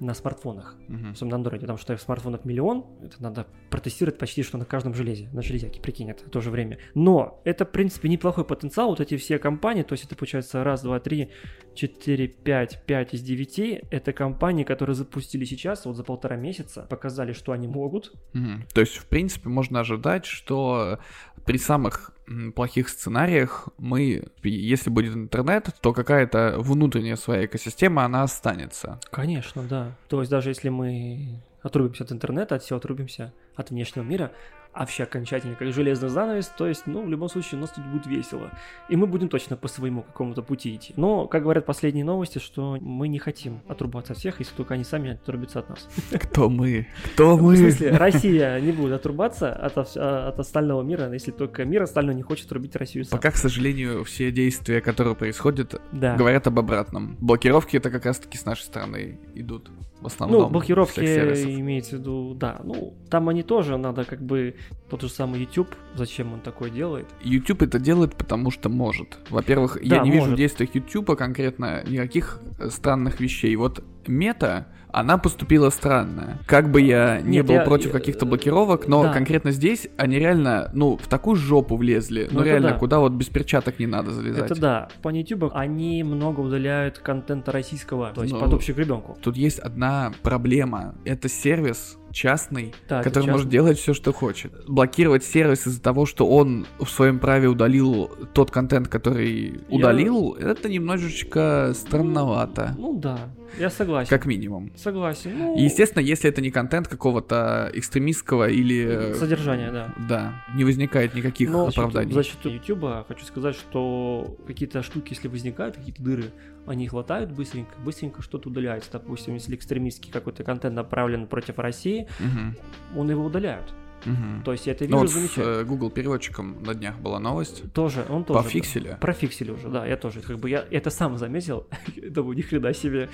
на смартфонах. Мгм. Особенно на Android, потому что смартфонов миллион, это надо протестировать почти что на каждом железе, на железяке, прикинь, это в то же время. Но это, в принципе, неплохой потенциал, вот эти все компании, то есть это получается раз, два, три, четыре, пять, пять из девяти, это компании, которые запустили сейчас, вот за полтора месяца, показали, что они могут, Мгм. То есть, в принципе, можно ожидать, что при самых плохих сценариях мы, если будет интернет, то какая-то внутренняя своя экосистема, она останется. Конечно, да. То есть даже если мы отрубимся от интернета, от всего отрубимся от внешнего мира, вообще окончательно как железный занавес, то есть, ну, в любом случае у нас тут будет весело. И мы будем точно по своему какому-то пути идти. Но, как говорят последние новости, что мы не хотим отрубаться от всех, если только они сами отрубятся от нас. Кто мы? Кто В мы? смысле, Россия не будет отрубаться от, от остального мира, если только мир остальной не хочет рубить Россию сам. Пока, к сожалению, все действия, которые происходят, Да. говорят об обратном. Блокировки это как раз-таки с нашей стороны идут. В основном. Ну, блокировки имеется в виду, да. Ну, там они тоже, надо как бы, тот же самый YouTube, зачем он такое делает? YouTube это делает, потому что может. Во-первых, я Да, не вижу может. в действиях YouTube конкретно никаких э, странных вещей. Вот мета, она поступила странно. Как бы я не Нет, был я- против я- каких-то блокировок, но да. конкретно здесь они реально, ну, в такую жопу влезли. Ну, Ну, реально, да. куда вот без перчаток не надо залезать. Это да. По YouTube они много удаляют контента российского, то есть Ну, под общую гребенку. Тут есть одна проблема. Это сервис частный, это который может частный. делать все, что хочет. Блокировать сервис из-за того, что он в своем праве удалил тот контент, который Я- удалил, это немножечко странновато. Ну да, я согласен. Как минимум. Согласен. Ну, естественно, если это не контент какого-то экстремистского или... Содержание, да. Да, не возникает никаких Но оправданий. в защиту YouTube хочу сказать, что какие-то штуки, если возникают, какие-то дыры, они их латают быстренько, быстренько что-то удаляется. Допустим, если экстремистский какой-то контент направлен против России, Мгм, он его удаляет. мгм. То есть я это Ну вижу, вот с замечаю. э, Google переводчиком на днях была новость. Тоже, он тоже. Пофиксили. Профиксили уже, да, я тоже. Как бы я это сам заметил. Думаю, ни хрена себе.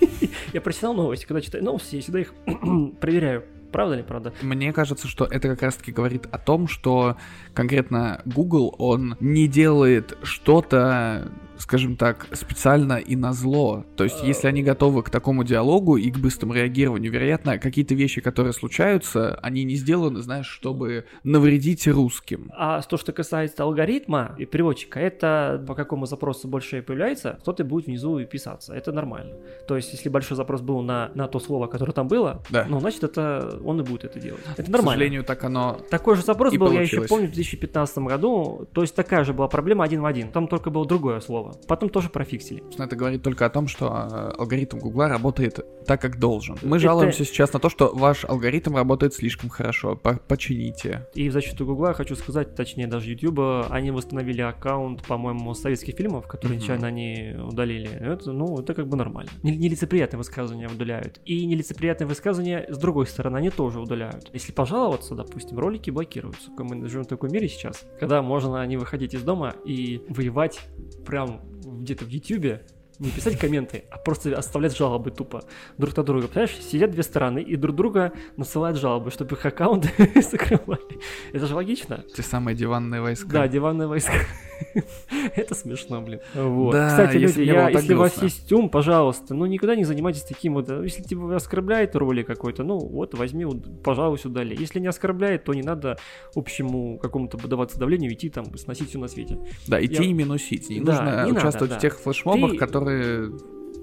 Я прочитал новости, когда читаю новости, я всегда их проверяю. Правда ли, правда? Мне кажется, что это как раз-таки говорит о том, что конкретно Google, он не делает что-то, скажем так, специально и на зло. То есть, если они готовы к такому диалогу и к быстрому реагированию, вероятно, какие-то вещи, которые случаются, они не сделаны, знаешь, чтобы навредить русским. А то, что касается алгоритма и переводчика, это по какому запросу больше появляется, кто-то будет внизу и писаться. Это нормально. То есть, если большой запрос был на, на то слово, которое там было, Да. ну, значит, это он и будет это делать. Это К нормально. сожалению, так оно... Такой же запрос был, я еще получилось. помню, в 2015 году. То есть такая же была проблема один в один. Там только было другое слово. Потом тоже профиксили. Это говорит только о том, что э, алгоритм Гугла работает так, как должен. Мы Это- жалуемся сейчас на то, что ваш алгоритм работает слишком хорошо. По- Почините. И в защиту Гугла хочу сказать, точнее даже Ютуба, они восстановили аккаунт, по-моему, советских фильмов, которые нечаянно они удалили. Это, ну, это как бы нормально. Не- Нелицеприятные высказывания удаляют. И нелицеприятные высказывания с другой стороны они тоже удаляют. Если пожаловаться, допустим, ролики блокируются. Мы живем в таком мире сейчас, когда можно не выходить из дома и воевать прям где-то в Ютубе, не писать комменты, а просто оставлять жалобы тупо друг на друга. Понимаешь, сидят две стороны и друг друга насылают жалобы, чтобы их аккаунты закрывали. Это же логично. Те самые диванные войска. Да, диванные войска. Это смешно, блин. Вот. Да, Кстати, если люди, я, если у вас есть ум, пожалуйста, ну никогда не занимайтесь таким вот. э, Если тебя оскорбляет ролик какой-то, ну вот возьми, пожалуйста, удали. Если не оскорбляет, то не надо общему какому-то поддаваться давлению, идти там сносить все на свете. Да, идти Я- и минусить. Не Да, нужно не надо, участвовать да. в тех флешмобах, Ты- которые...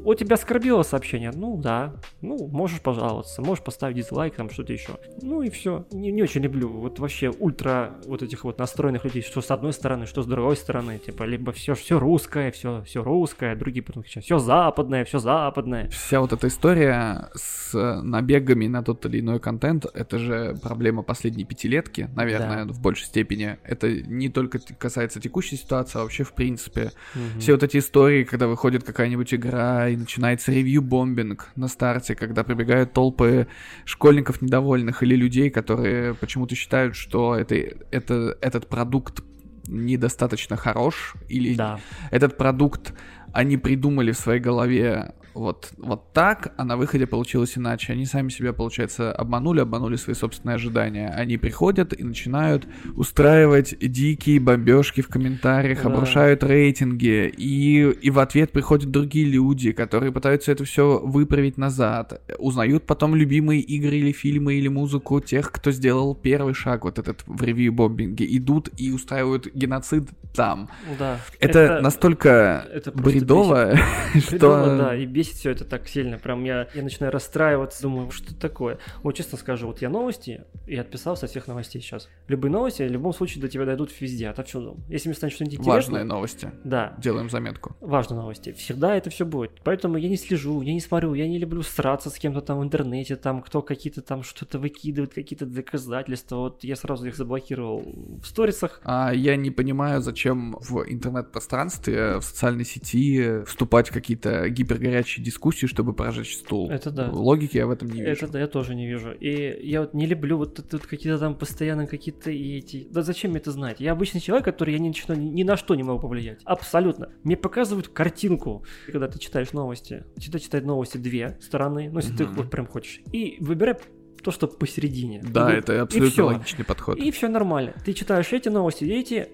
У тебя оскорбило сообщение? Ну да. Ну, можешь пожаловаться, можешь поставить дизлайк, там что-то еще. Ну и все. Не, не очень люблю вот вообще ультра вот этих вот настроенных людей, что с одной стороны, что с другой стороны. Типа, либо все, все русское, все, все русское, другие потом кричат, все западное, все западное. Вся вот эта история с набегами на тот или иной контент, это же проблема последней пятилетки, наверное, в большей степени. Это не только касается текущей ситуации, а вообще в принципе. Мгм. Все вот эти истории, когда выходит какая-нибудь игра и начинается ревью-бомбинг на старте, когда прибегают толпы школьников недовольных или людей, которые почему-то считают, что это, это, этот продукт недостаточно хорош, или Да. этот продукт они придумали в своей голове вот, вот так, а на выходе получилось иначе. Они сами себя, получается, обманули, обманули свои собственные ожидания. Они приходят и начинают устраивать дикие бомбежки в комментариях, Да. обрушают рейтинги, и, и в ответ приходят другие люди, которые пытаются это все выправить назад, узнают потом любимые игры или фильмы или музыку тех, кто сделал первый шаг вот этот в ревью-бомбинге, идут и устраивают геноцид там. Да. Это, настолько это бредово, Бредово, что... да, и бесит все это так сильно. Прям я, я начинаю расстраиваться, думаю, что такое. Вот честно скажу, вот я новости, и отписал со всех новостей сейчас. Любые новости в любом случае до тебя дойдут везде, отовсюду. Если мне станет что-нибудь интересно... Важные новости. Да, Делаем заметку. важные новости. Всегда это все будет. Поэтому я не слежу, я не смотрю, я не люблю сраться с кем-то там в интернете, там кто какие-то там что-то выкидывает, какие-то доказательства. Вот я сразу их заблокировал в сторисах. А я не понимаю, зачем в интернет-пространстве, в социальной сети вступать в какие-то гипергорячие дискуссии, чтобы прожечь стул. Это да. Логики я в этом не вижу. Это да, я тоже не вижу. И я вот не люблю вот это вот какие-то там постоянно какие-то и эти... Да зачем мне это знать? Я обычный человек, который я ни, на что- ни на что не могу повлиять. Абсолютно. Мне показывают картинку, когда ты читаешь новости. Всегда читать новости две стороны, ну если ты Мгм. вот прям хочешь. И выбирай то, что посередине. Да, И- это и абсолютно всё. логичный подход. И все нормально. Ты читаешь эти новости, и эти...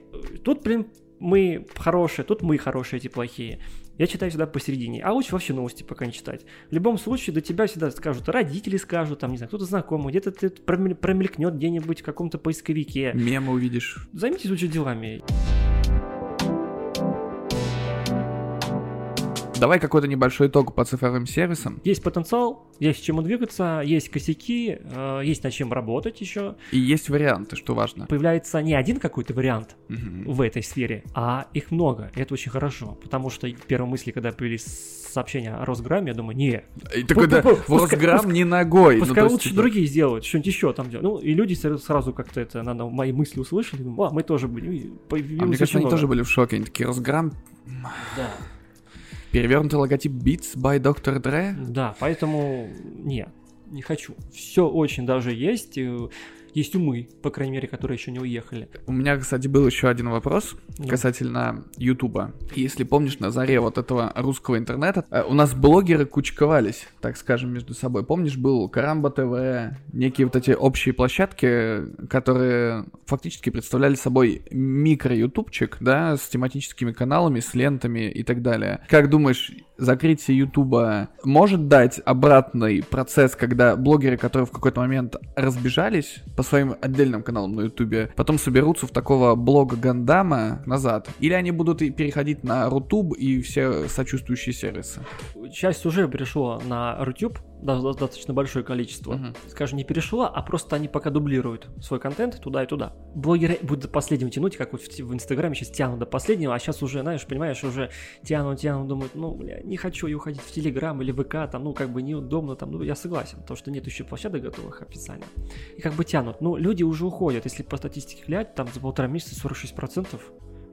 Тут, блин, мы хорошие, тут мы хорошие, эти плохие. Я читаю всегда посередине. А лучше вообще новости пока не читать. В любом случае, до тебя всегда скажут, родители скажут, там, не знаю, кто-то знакомый, где-то ты промель- промелькнет где-нибудь в каком-то поисковике. Мемы увидишь. Займитесь лучше делами. Давай какой-то небольшой итог по цифровым сервисам. Есть потенциал, есть к чему двигаться, есть косяки, э, есть над чем работать еще. И есть варианты, что важно. Появляется не один какой-то вариант, Мгм. в этой сфере, а их много, и это очень хорошо, потому что первые мысли, когда появились сообщения о Росграме, я думаю, не, И такой, да, Пу- пу- в пускай- Росграм пускай- не ногой. Ну, пускай лучше другие сделают, что-нибудь еще там делают. Ну, и люди сра- сразу как-то это, надо, мои мысли услышали, думаю, а, мы тоже будем. И А мне кажется, они тоже были в шоке. Они такие, Росграм, Да, перевернутый логотип Beats by Dr. Dre. да, поэтому не, не хочу. Все очень даже есть, есть умы, по крайней мере, которые еще не уехали. У меня, кстати, был еще один вопрос Ну. касательно Ютуба. Если помнишь, на заре вот этого русского интернета э, у нас блогеры кучковались, так скажем, между собой. Помнишь, был Карамба ТВ, некие вот эти общие площадки, которые фактически представляли собой микро-ютубчик, да, с тематическими каналами, с лентами и так далее. Как думаешь, закрытие Ютуба может дать обратный процесс, когда блогеры, которые в какой-то момент разбежались по своим отдельным каналам на Ютубе, потом соберутся в такого блога Гандама назад? Или они будут и переходить на Рутуб и все сочувствующие сервисы? Часть уже перешло на Рутюб, да- достаточно большое количество. Мгм. Скажем, не перешла, а просто они пока дублируют свой контент туда и туда. Блогеры будут до последнего тянуть, как вот в, в Инстаграме сейчас тянут до последнего, а сейчас уже, знаешь, понимаешь, уже тянут, тянут, думают, ну, бля, не хочу я уходить в Телеграм или ВК, там, ну, как бы неудобно, там, ну, я согласен, потому что нет еще площадок готовых официально. И как бы тянут. Ну, люди уже уходят, если по статистике глядь, там за полтора месяца 46%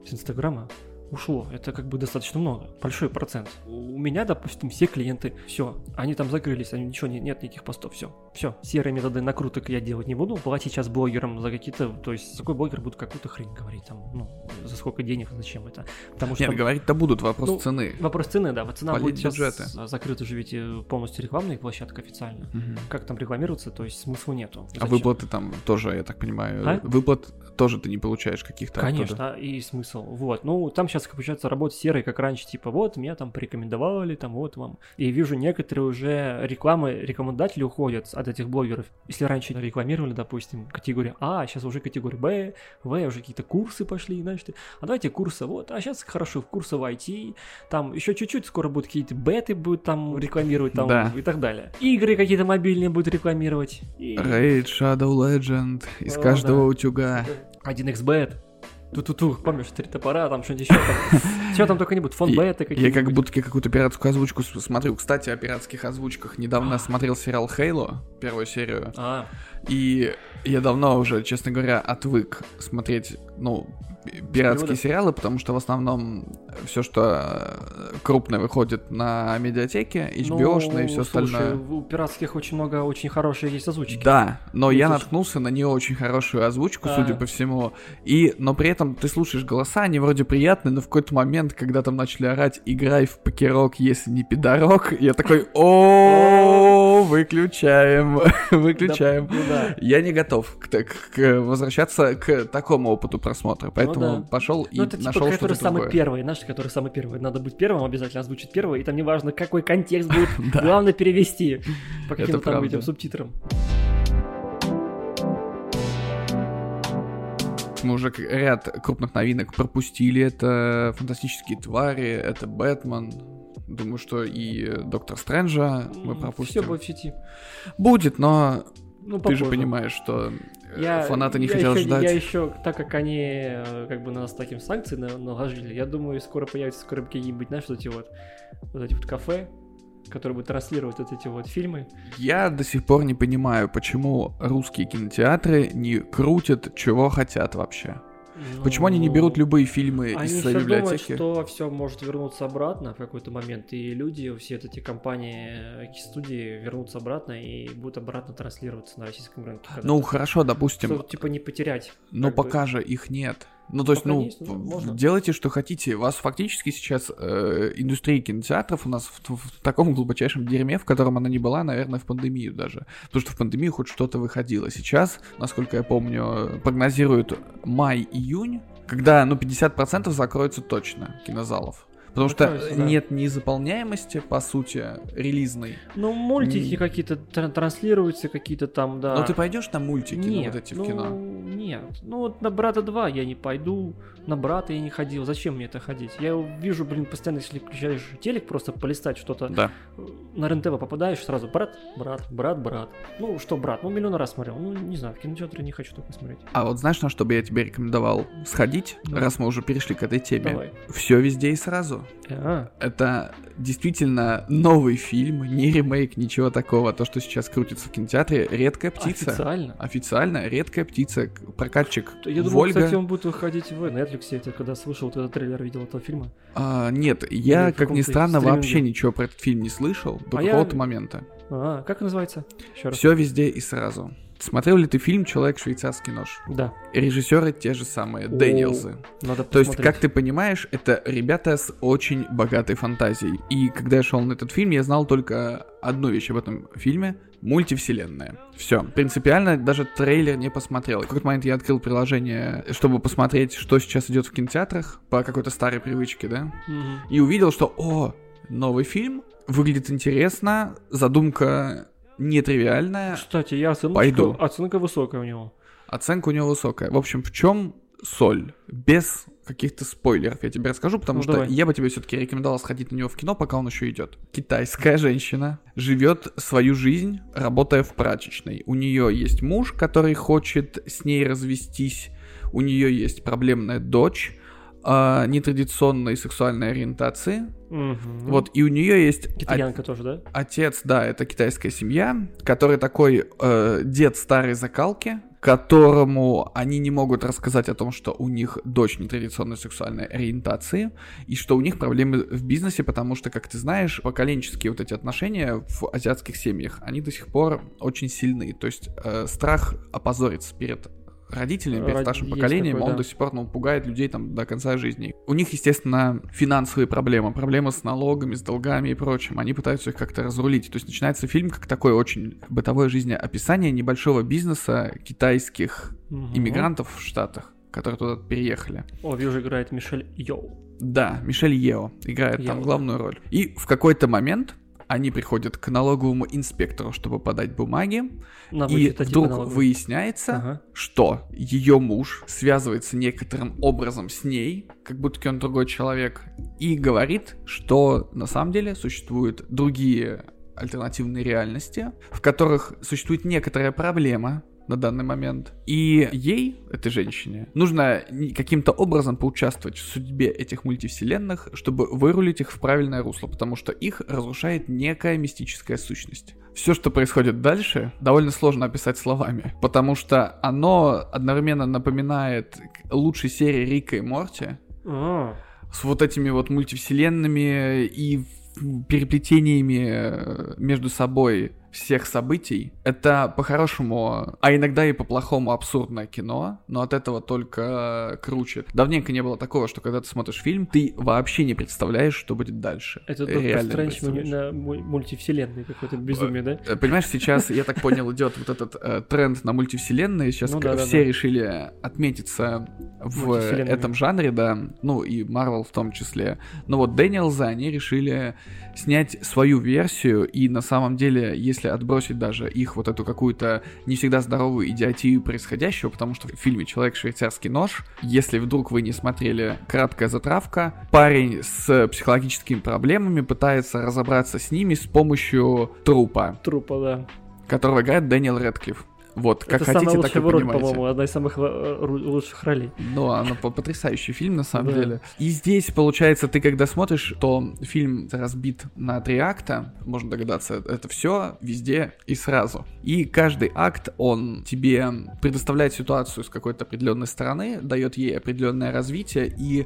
с Инстаграма ушло. Это как бы достаточно много, большой процент. У меня, допустим, все клиенты, все, они там закрылись, они ничего не- нет никаких постов, все, все. Серые методы накруток я делать не буду, платить сейчас блогерам за какие-то, то есть какой блогер будет какую-то хрень говорить там, ну, за сколько денег, зачем это? Потому что Нет, там говорить-то будут, вопрос Ну, цены. вопрос цены, да, вот цена Полить будет сейчас бюджеты. закрыта же ведь э, полностью рекламная площадка официально. Мгм. Как там рекламироваться, то есть смысла нету. А Зачем? выплаты там тоже, я так понимаю, А? выплат тоже ты не получаешь каких-то оттуда. Конечно, и смысл. Вот. Ну, там сейчас, получается, работа серая, как раньше, типа, вот, меня там порекомендовали, там, вот вам. И вижу, некоторые уже рекламы, рекомендатели уходят от этих блогеров. Если раньше рекламировали, допустим, категорию А, сейчас уже категория Б, В, уже какие-то курсы пошли, знаешь, ты, а давайте курсы, вот, а сейчас хорошо, курсы в IT, там еще чуть-чуть скоро будут какие-то беты будут там рекламировать, там, Да. и так далее. Игры какие-то мобильные будут рекламировать. И... Raid, Shadow Legend, из О, каждого да. утюга. 1xbet. Ту-ту-ту, помнишь, три топора, там что-нибудь еще там. Что там только не будет, фон бета Я какие как будто какую-то пиратскую озвучку смотрю. Кстати, о пиратских озвучках. Недавно смотрел сериал Хейло, первую серию. А, И я давно уже, честно говоря, отвык смотреть, ну, пи- пиратские переводов? сериалы, потому что в основном все, что э, крупное выходит на медиатеке, HBO-шные и все ну, слушай, остальное. у пиратских очень много очень хорошие есть озвучки. Да, но я слушай. наткнулся на не очень хорошую озвучку, А. судя по всему. И, но при этом ты слушаешь голоса, они вроде приятные, но в какой-то момент, когда там начали орать «Играй в покерок, если не пидорок», я такой о выключаем, выключаем. Да, ну. Я не готов к, так- к возвращаться к такому опыту просмотра, поэтому Ну да. пошел и Ну, это типа, нашел что-то самый другое. первый, знаешь, который самый первый. Надо быть первым, обязательно озвучить первый, и там неважно, какой контекст будет, Да. главное перевести по каким-то там правда. этим субтитрам. Мы уже к- ряд крупных новинок пропустили. Это «Фантастические твари», это «Бэтмен». Думаю, что и «Доктор Стрэнджа» мы пропустим. Все будет в сети. Будет, но Ну, ты же понимаешь, что э, Я, фанаты не я хотят еще, ждать. Я еще, так как они э, как бы на нас таким санкции на- наложили, я думаю, скоро появятся скоро какие-нибудь, знаешь, вот эти вот, вот эти вот кафе, которые будут транслировать вот эти вот фильмы. Я до сих пор не понимаю, почему русские кинотеатры не крутят, чего хотят вообще. Почему они не Ну, берут любые фильмы Они из думают, библиотеки? что все может вернуться обратно в какой-то момент, и люди, все вот эти компании, студии вернутся обратно и будут обратно транслироваться на российском рынке. Ну, хорошо, допустим, Чтобы, типа не потерять. но как бы. пока же их нет. Ну, то есть, Пока ну, есть, ну, в- можно. делайте, что хотите. У вас фактически сейчас э, индустрия кинотеатров у нас в, в таком глубочайшем дерьме, в котором она не была, наверное, в пандемию даже. Потому что в пандемию хоть что-то выходило. Сейчас, насколько я помню, прогнозируют май-июнь, когда, ну, 50% закроется точно кинозалов. Потому что Закроется, да. нет ни заполняемости, по сути, релизной. Ну, мультики М. какие-то тран- транслируются, какие-то там, да. Но ты пойдешь на мультики, нет, вот эти в ну, кино? Нет. Ну вот на брата 2 я не пойду, на брата я не ходил. Зачем мне это ходить? Я вижу, блин, постоянно, если включаешь телек, просто полистать что-то. Да. На РЕН-ТВ попадаешь, сразу брат, брат, брат, брат. Ну что, брат, ну миллион раз смотрел. Ну, не знаю, в кинотеатре не хочу такое смотреть. А вот знаешь, на что бы я тебе рекомендовал сходить, Ну. раз мы уже перешли к этой теме? Давай. Все везде и сразу. А, Это действительно новый фильм, не ремейк, ничего такого. То, что сейчас крутится в кинотеатре, редкая птица. официально. Официально редкая птица. Прокатчик Я думал, Вольга. кстати, он будет выходить в Netflix. Я это когда слышал вот этот трейлер, видел этого фильма. А, нет, я, Или как ни странно, стриминге. вообще ничего про этот фильм не слышал до А я- какого-то момента. А, как называется? Еще раз. Все везде и сразу. Смотрел ли ты фильм Человек швейцарский нож? Да. Режиссеры те же самые, О, Дэниелсы. Надо То есть, как ты понимаешь, это ребята с очень богатой фантазией. И когда я шел на этот фильм, я знал только одну вещь об этом фильме — мультивселенная. Все. Принципиально даже трейлер не посмотрел. В какой-то момент я открыл приложение, чтобы посмотреть, что сейчас идет в кинотеатрах по какой-то старой привычке, да? Мгм. И увидел, что, о, новый фильм, выглядит интересно, задумка нетривиальная, Кстати, я оценочка, Пойду. оценка высокая у него. Оценка у него высокая. В общем, в чем соль? Без каких-то спойлеров я тебе расскажу, потому Ну, что давай. я бы тебе все-таки рекомендовал сходить на него в кино, пока он еще идет. Китайская женщина живет свою жизнь, работая в прачечной. У нее есть муж, который хочет с ней развестись. У нее есть проблемная дочь а, нетрадиционной сексуальной ориентации. Мгм. Вот, и у нее есть Китаянка тоже, да? Отец, да, это китайская семья, который такой э, дед старой закалки, которому они не могут рассказать о том, что у них дочь нетрадиционной сексуальной ориентации, и что у них проблемы в бизнесе, потому что, как ты знаешь, поколенческие вот эти отношения в азиатских семьях, они до сих пор очень сильны. То есть э, страх опозориться перед родителями, перед Ради- старшим поколением, такое, он да. до сих пор ну, пугает людей там до конца жизни. У них, естественно, финансовые проблемы, проблемы с налогами, с долгами и прочим. Они пытаются их как-то разрулить. То есть начинается фильм как такое очень бытовое жизнеописание небольшого бизнеса китайских Мгм. иммигрантов в Штатах, которые туда переехали. О, вижу, играет Мишель Йоу. Да, Мишель Ео играет там Ео. главную роль. И в какой-то момент они приходят к налоговому инспектору, чтобы подать бумаги, На и вдруг налоговые. выясняется, Ага. что ее муж связывается некоторым образом с ней, как будто он другой человек, и говорит, что на самом деле существуют другие альтернативные реальности, в которых существует некоторая проблема на данный момент. И ей, этой женщине, нужно каким-то образом поучаствовать в судьбе этих мультивселенных, чтобы вырулить их в правильное русло, потому что их разрушает некая мистическая сущность. Все, что происходит дальше, довольно сложно описать словами, потому что оно одновременно напоминает лучшей серии Рика и Морти, А, с вот этими вот мультивселенными и переплетениями э, между собой всех событий. Это по-хорошему, а иногда и по-плохому абсурдное кино, но от этого только э, круче. Давненько не было такого, что когда ты смотришь фильм, ты вообще не представляешь, что будет дальше. Это Доктор Реально не Стрэндж на му- мультивселенной какое-то безумие, да? Э, Понимаешь, сейчас, я так понял, идет вот этот э, тренд на мультивселенные. Сейчас Ну да, да, все да. решили отметиться в этом жанре, да, ну и Марвел в том числе. Но вот Дэниелза, они решили снять свою версию, и на самом деле, если отбросить даже их вот эту какую-то не всегда здоровую идиотию происходящего, потому что в фильме «Человек-швейцарский нож», если вдруг вы не смотрели краткая затравка, парень с психологическими проблемами пытается разобраться с ними с помощью трупа Трупа, да. которого играет Дэниел Рэдклифф. Вот, как это хотите, так и роль, понимаете. по-моему, одна из самых э, лучших ролей. Ну, по- потрясающий фильм, на самом Да. деле. И здесь, получается, ты когда смотришь, то фильм разбит на три акта, можно догадаться, это все везде и сразу. И каждый акт, он тебе предоставляет ситуацию с какой-то определенной стороны, дает ей определенное развитие, и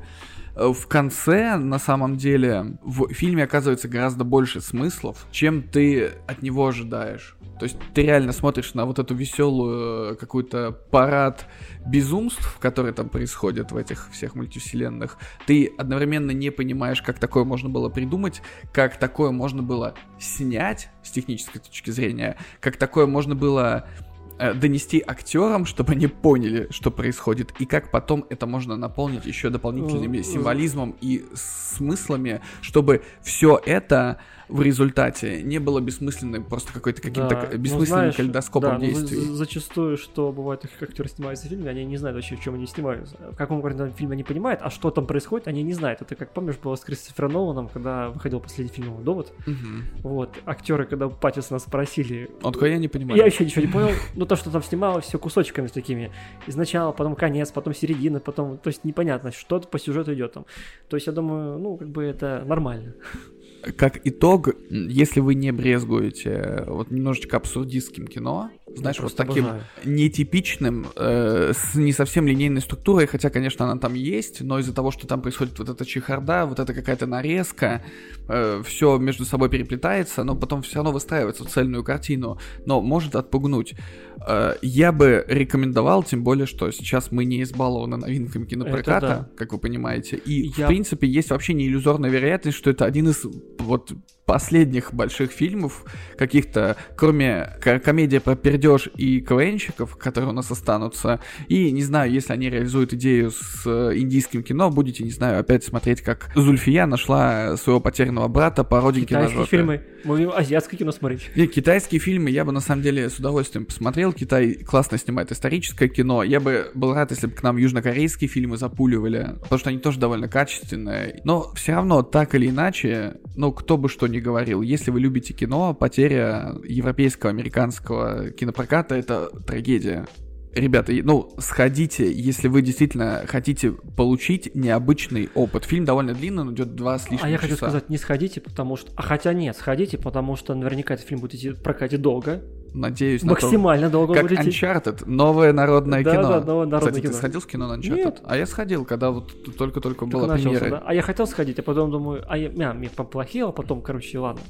в конце, на самом деле, в фильме оказывается гораздо больше смыслов, чем ты от него ожидаешь. То есть ты реально смотришь на вот эту веселую э, какую-то парад безумств, которые там происходят в этих всех мультивселенных. Ты одновременно не понимаешь, как такое можно было придумать, как такое можно было снять с технической точки зрения, как такое можно было э, донести актерам, чтобы они поняли, что происходит, и как потом это можно наполнить еще дополнительными Э, э. символизмом и смыслами, чтобы все это в результате не было бессмысленным, просто какой-то каким-то Да, к- ну, бессмысленным знаешь, калейдоскопом да, ну, действий. за- зачастую, что бывает, как актеры снимаются в фильме, они не знают вообще, в чем они снимаются. В каком конкретном фильме они понимают, а что там происходит, они не знают. Это как помнишь, было с Кристофером Ноланом, когда выходил последний фильм «Довод». Мгм. Вот, актеры, когда Паттисона спросили, Он такой, я не понимаю. я еще ничего не понял, ну то, что там снималось, все кусочками такими. И сначала, потом конец, потом середина, потом, то есть непонятно, что по сюжету идет там. То есть я думаю, ну, как бы это нормально. Как итог, если вы не брезгуете э, вот немножечко абсурдистским кино, знаешь, Я вот таким обожаю. нетипичным, э, с не совсем линейной структурой, хотя, конечно, она там есть, но из-за того, что там происходит вот эта чехарда, вот эта какая-то нарезка, все между собой переплетается, но потом все равно выстраивается в цельную картину, но может отпугнуть. Э, я бы рекомендовал, тем более, что сейчас мы не избалованы новинками кинопроката, да. как вы понимаете, и, Я- в принципе, есть вообще не иллюзорная вероятность, что это один из вот последних больших фильмов каких-то, кроме ко- комедия про пердеж и КВНщиков, которые у нас останутся, и, не знаю, если они реализуют идею с э, индийским кино, будете, не знаю, опять смотреть, как Зульфия нашла своего потерянного брата по родинке на Китайские жопе. фильмы, мы будем азиатское кино смотреть. Не, китайские фильмы я бы на самом деле с удовольствием посмотрел. Китай классно снимает историческое кино. Я бы был рад, если бы к нам южнокорейские фильмы запуливали, потому что они тоже довольно качественные. Но все равно, так или иначе, ну, кто бы что ни говорил, если вы любите кино, потеря европейского, американского кинопроката — это трагедия. Ребята, ну, сходите, если вы действительно хотите получить необычный опыт. Фильм довольно длинный, он идет два с лишним А я хочу часа. сказать, не сходите, потому что... А хотя нет, сходите, потому что наверняка этот фильм будет идти в прокате долго. Надеюсь на то. Максимально долго Как будет идти. Uncharted, новое народное Да, кино. да, новое народное Кстати, кино. ты сходил в кино на Uncharted? Нет. А я сходил, когда вот только-только Только была начался, премьера. да? А я хотел сходить, а потом думаю, а я, мя, мне поплохело, потом, короче, ладно.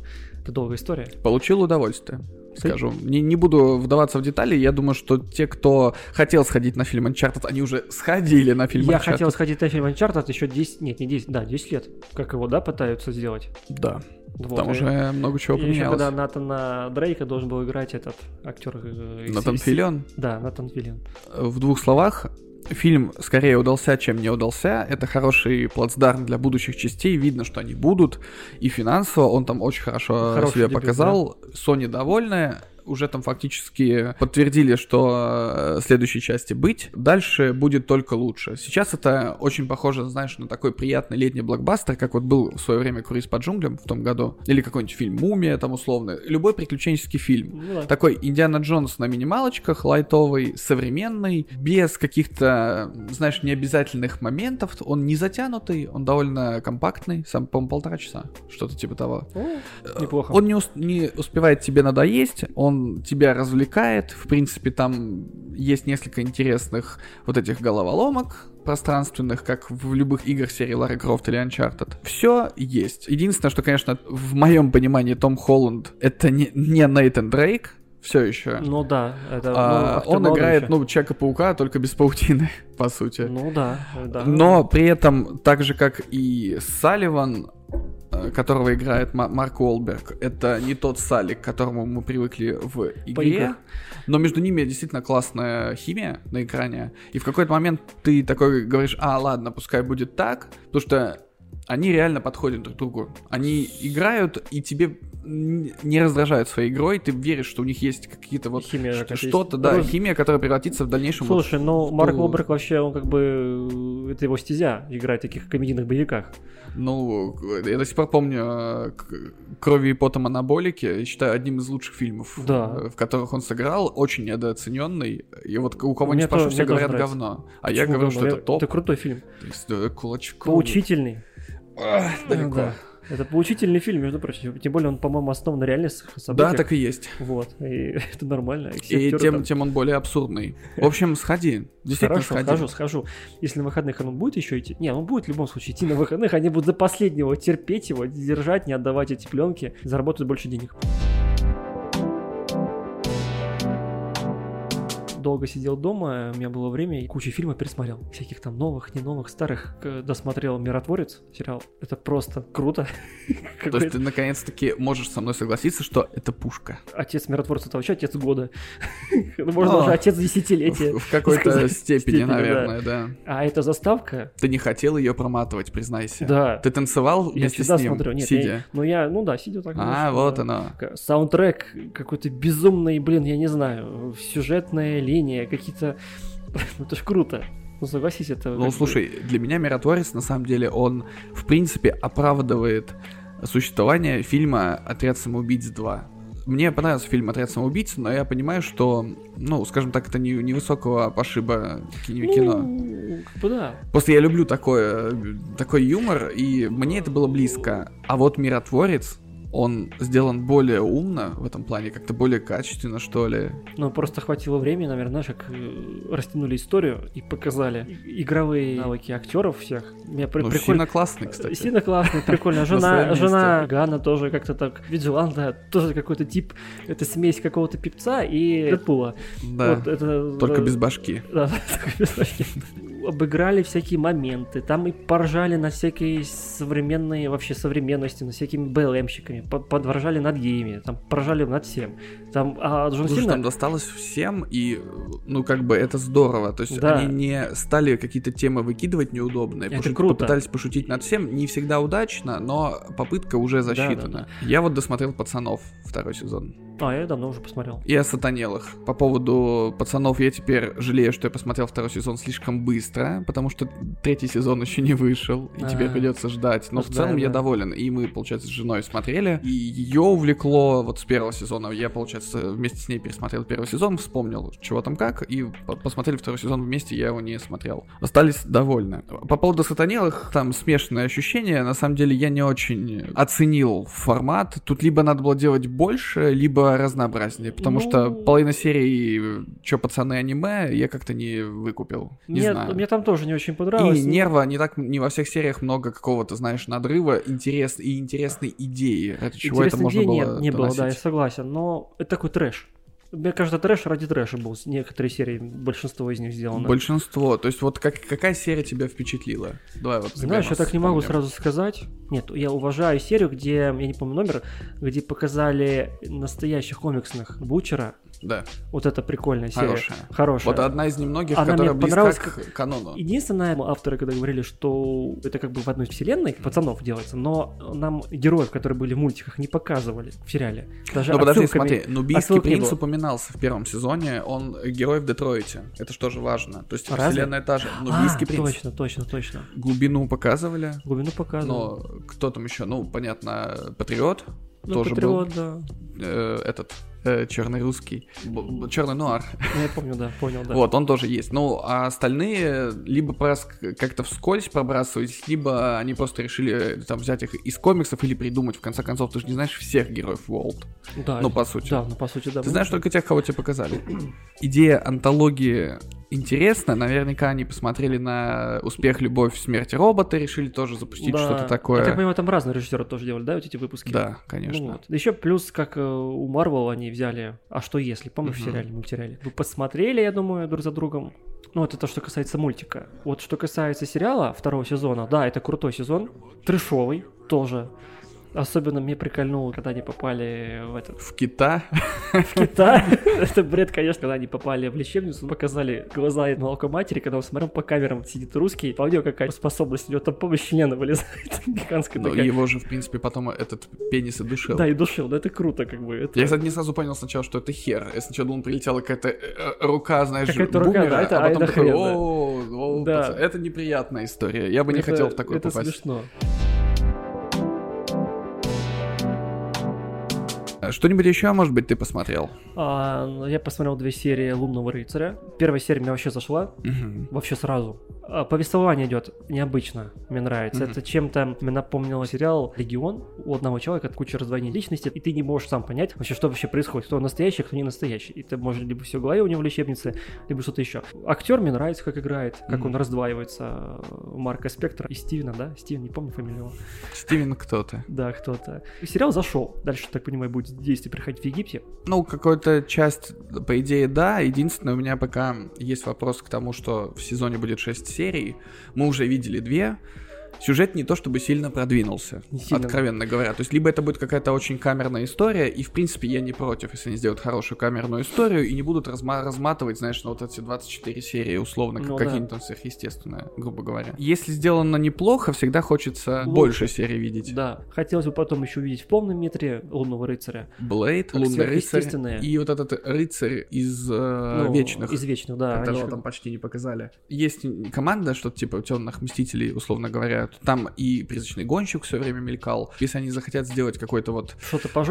Это долгая история. Получил удовольствие, скажу. Не, не буду вдаваться в детали, я думаю, что те, кто хотел сходить на фильм Uncharted, они уже сходили на фильм я Uncharted. хотел сходить на фильм Uncharted еще 10, нет, не 10, да, 10 лет. Как его, да, пытаются сделать. Да, Вот, там и- уже много чего и еще когда Натана Дрейка должен был играть этот актер. э, Натан Филлион. Да, Натан Филлион. В двух словах, фильм скорее удался, чем не удался. Это хороший плацдарм для будущих частей. Видно, что они будут. И финансово он там очень хорошо Хороший себя дебют, показал. Sony довольная. Уже там фактически подтвердили, что э, следующей части быть. Дальше будет только лучше. Сейчас это очень похоже, знаешь, на такой приятный летний блокбастер, как вот был в свое время «Круиз по джунглям» в том году. Или какой-нибудь фильм «Мумия» там условно. Любой приключенческий фильм. Ну да. Такой Индиана Джонс на минималочках, лайтовый, современный, без каких-то, знаешь, необязательных моментов. Он не затянутый, он довольно компактный, сам, по-моему, полтора часа, что-то типа того. О, неплохо. Он не, ус- не успевает тебе надоесть, он тебя развлекает. В принципе, там есть несколько интересных вот этих головоломок пространственных, как в любых играх серии Лара Крофт или Uncharted. Все есть. Единственное, что, конечно, в моем понимании Том Холланд это не, не Нейтан Дрейк, все еще. Ну да, это... А, ну, он играет, еще. ну, Человека-паука, только без паутины, по сути. Ну да, да. Но при этом, так же как и Салливан, которого играет Ма- Марк Уолберг, это не тот Салли, к которому мы привыкли в игре, но между ними действительно классная химия на экране. И в какой-то момент ты такой говоришь, а, ладно, пускай будет так, потому что они реально подходят друг к другу. Они играют, и тебе не раздражают своей игрой, ты веришь, что у них есть какие-то вот что-то, да, Роз- химия, которая превратится в дальнейшем вот Слушай, ну Марк Уолберг вообще, он как бы... э, Это его стезя, играть в таких комедийных боевиках. Ну, я до сих пор помню э, «Крови и потом анаболики», я считаю, одним из лучших фильмов, Да. э, в которых он сыграл, очень недооцененный. И вот у кого не то- все говорят нравится. говно. А я Почему говорю, говно? что это Я- топ. Это крутой фильм. То есть, кулачком. Поучительный. Ах, далеко. Да. Это поучительный фильм, между прочим. Тем более он, по-моему, основан на реальных с- Да, событиях. так и есть. Вот. И это нормально. И И тем, там- тем он более абсурдный. В общем, сходи. Действительно, Хорошо, сходи. схожу, схожу. Если на выходных он будет еще идти. Не, он будет в любом случае идти на выходных. Они будут до последнего терпеть его, держать, не отдавать эти пленки, заработать больше денег. Долго сидел дома, у меня было время, и кучу фильмов пересмотрел. Всяких там новых, не новых, старых. Досмотрел «Миротворец» сериал. Это просто круто. То есть ты наконец-таки можешь со мной согласиться, что это пушка. Отец «Миротворца» это вообще отец года. Ну, Можно даже отец десятилетия. В, какой-то степени, наверное, да. А эта заставка, Ты не хотел ее проматывать, признайся. да, Ты танцевал вместе с ним, сидя. ну я, ну да, сидя так. А, вот оно. Саундтрек какой-то безумный, блин, я не знаю, сюжетная линия, какие-то... Ну это ж круто. Ну согласись, это... Ну, бы- слушай, для меня «Миротворец», на самом деле, он, в принципе, оправдывает существование фильма «Отряд самоубийц 2». Мне понравился фильм «Отряд самоубийц», но я понимаю, что, ну, скажем так, это не невысокого пошиба кино. Ну, как бы да. Просто я люблю такое, такой юмор, и мне это было близко. А вот «Миротворец», он сделан более умно в этом плане, как-то более качественно, что ли. Ну, просто хватило времени, наверное, знаешь, как э, растянули историю и показали игровые навыки актеров всех. Мне при- Ну, прикольно. сильно классный, кстати. Сильно классно, прикольно. Жена, жена Гана тоже как-то так, Виджиланда, тоже какой-то тип, это смесь какого-то пипца и Дэдпула. Да, Вот это, только э, без башки. Да, только без башки. Обыграли всякие моменты, там и поржали на всякие современные, вообще современности, на всякими БЛМщиками, по- подворжали над геями, там поржали над всем. Там, а Джон Слушай, Сина... там досталось всем, и, ну, как бы, это здорово. То есть Да. они не стали какие-то темы выкидывать неудобные. Это пошут- круто. Попытались пошутить над всем. Не всегда удачно, но попытка уже да, засчитана. Я вот досмотрел «Пацанов» второй сезон. А, я давно уже посмотрел. И осатанелых. По поводу «Пацанов» я теперь жалею, что я посмотрел второй сезон слишком быстро, потому что третий сезон еще не вышел, и теперь А. придется ждать. Но в Ожидаем, целом я да. доволен. И мы, получается, с женой смотрели, и ее увлекло вот с первого сезона. Я, получается, вместе с ней пересмотрел первый сезон, вспомнил, чего там как, и по- посмотрели второй сезон вместе, я его не смотрел. Остались довольны. По поводу «Сатанелых», там смешанные ощущения. На самом деле я не очень оценил формат. Тут либо надо было делать больше, либо разнообразнее, потому Ну- что половина серии «Чё, пацаны, аниме» я как-то не выкупил. Не Мне, знаю. мне там тоже не очень понравилось. И нерва не так, не во всех сериях много какого-то, знаешь, надрыва, интерес и интересной идеи, ради чего это Интересной можно идеи было нет, не было, да, я согласен. Но это такой трэш. Мне кажется, трэш ради трэша был. Некоторые серии, большинство из них сделано. Большинство. То есть вот как, какая серия тебя впечатлила? Давай вот Знаешь, я так не могу сразу сказать. Нет, я уважаю серию, где, я не помню номер, где показали настоящих комиксных Бучера Да, Вот это прикольная серия. хорошая. Хорошая. Вот одна из немногих, Она которая мне близка к канону. Единственное, авторы когда говорили, что это как бы в одной вселенной пацанов делается, но нам героев, которые были в мультиках, не показывали в сериале. Даже Ну подожди, смотри, Нубийский принц упоминался в первом сезоне, он герой в Детройте. Это что же важно. То есть Разве? вселенная та же. Нубийский а, принц. точно, точно, точно. Глубину показывали. Глубину показывал. Но кто там еще? Ну, понятно, Патриот. ну, тоже Патриот, да. э, этот черный русский, черный нуар. Ну, я помню, да, понял, да. Вот, он тоже есть. Ну, а остальные либо как-то вскользь пробрасывались, либо они просто решили э, там взять их из комиксов или придумать. В конце концов, ты же не знаешь всех героев World. Да, Ну, по сути. Да, ну, по сути, да. Ты знаешь только тех, кого тебе показали. Идея антологии интересна. Наверняка они посмотрели на успех «Любовь, смерть роботы», решили тоже запустить Да. что-то такое. Я так понимаю, там разные режиссеры тоже делали, да, вот эти выпуски? Да, Ну конечно. вот. Еще плюс, как э, у Марвел они взяли «А что если?» Помнишь в Мгм. сериале, мультсериале? Вы посмотрели, я думаю, друг за другом. Ну, это то, что касается мультика. Вот что касается сериала второго сезона, да, это крутой сезон, трешовый тоже. Особенно мне прикольнуло, когда они попали в этот В Кита. в Китай. Это бред, конечно, когда они попали в лечебницу, показали глаза и молоко матери, когда он смотрел по камерам, сидит русский, а у него какая способность, у него там помощь члена вылезает, гигантская Но такая. его же, в принципе, потом этот пенис и душил. Да, и душил, да, это круто, как бы. Это... Я, кстати, не сразу понял сначала, что это хер. Я сначала думал, прилетела какая-то э, э, рука, знаешь, Какая-то рука, бумера, да, это- а потом а это такой. «О, это неприятная история. Я бы не Это- хотел в такое Это попасть. смешно. Что-нибудь еще, может быть, ты посмотрел? А, я посмотрел две серии Лунного рыцаря. Первая серия мне вообще зашла, Мгм. вообще сразу. А, повествование идет необычно, мне нравится. Мгм. Это чем-то мне напомнило сериал Легион. У одного человека куча раздвоений личности, и ты не можешь сам понять вообще, что вообще происходит, кто настоящий, кто не настоящий. И ты можешь либо все в голове у него в лечебнице, либо что-то еще. Актер мне нравится, как играет, как Мгм. он раздваивается. э, Марка Спектра и Стивена, да? Стивен, не помню фамилию. Стивен кто ты? Да, кто-то. Сериал зашел. Дальше, так понимаю, будет действие проходить в Египте. Ну, какую-то часть, по идее, да. Единственное, у меня пока есть вопрос к тому, что в сезоне будет 6 серий. Мы уже видели две. Сюжет не то чтобы сильно продвинулся, Не сильно. откровенно говоря. То есть, либо это будет какая-то очень камерная история, и, в принципе, я не против, если они сделают хорошую камерную историю и не будут разма- разматывать, знаешь, на вот эти 24 серии, условно, как Ну да. какие-нибудь там сверхъестественные, грубо говоря. Если сделано неплохо, всегда хочется Лучше. больше серий видеть. Да. Хотелось бы потом еще увидеть в полном метре Лунного рыцаря. Блейд, Лунный рыцарь и вот этот рыцарь из э, Ну, Вечных. Из вечных, да. они которого как- там почти не показали. Есть команда, что-то типа темных мстителей, условно говоря. Там и призрачный гонщик все время мелькал. Если они захотят сделать какой-то вот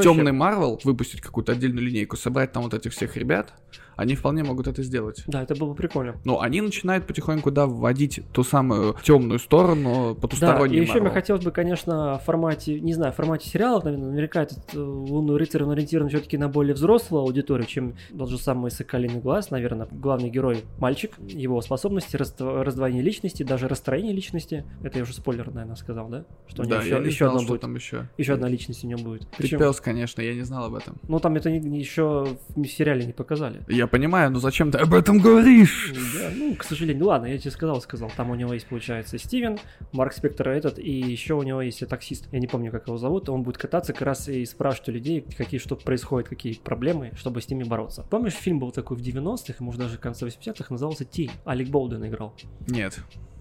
темный Марвел, выпустить какую-то отдельную линейку, собрать там вот этих всех ребят, они вполне могут это сделать. Да, это было бы прикольно. Но они начинают потихоньку, да, вводить ту самую темную сторону, Да, потусторонний и еще мне хотелось бы, конечно, в формате, не знаю, в формате сериалов, наверное, наверняка этот э, Лунный рыцарь он ориентирован все-таки на более взрослую аудиторию, чем тот же самый Соколиный глаз, наверное. Главный герой мальчик, его способности, раздво- раздвоение личности, даже расстроение личности. Это я уже спойлер, наверное, сказал, да? Что у него Да, еще, я не еще знал, что будет. там еще. Еще одна личность у него будет. Ты Причем- пес, конечно, я не знал об этом. ну там это не- еще в сериале не показали. Я понимаю, но зачем ты об этом говоришь? Да, ну, к сожалению, ладно, я тебе сказал, сказал. Там у него есть, получается, Стивен, Марк Спектр этот, и еще у него есть таксист. Я не помню, как его зовут. Он будет кататься как раз и спрашивать у людей, какие что происходит, какие проблемы, чтобы с ними бороться. Помнишь, фильм был такой в 90-х, может даже в конце 80-х, назывался «Тень». Алек Болден играл. Нет.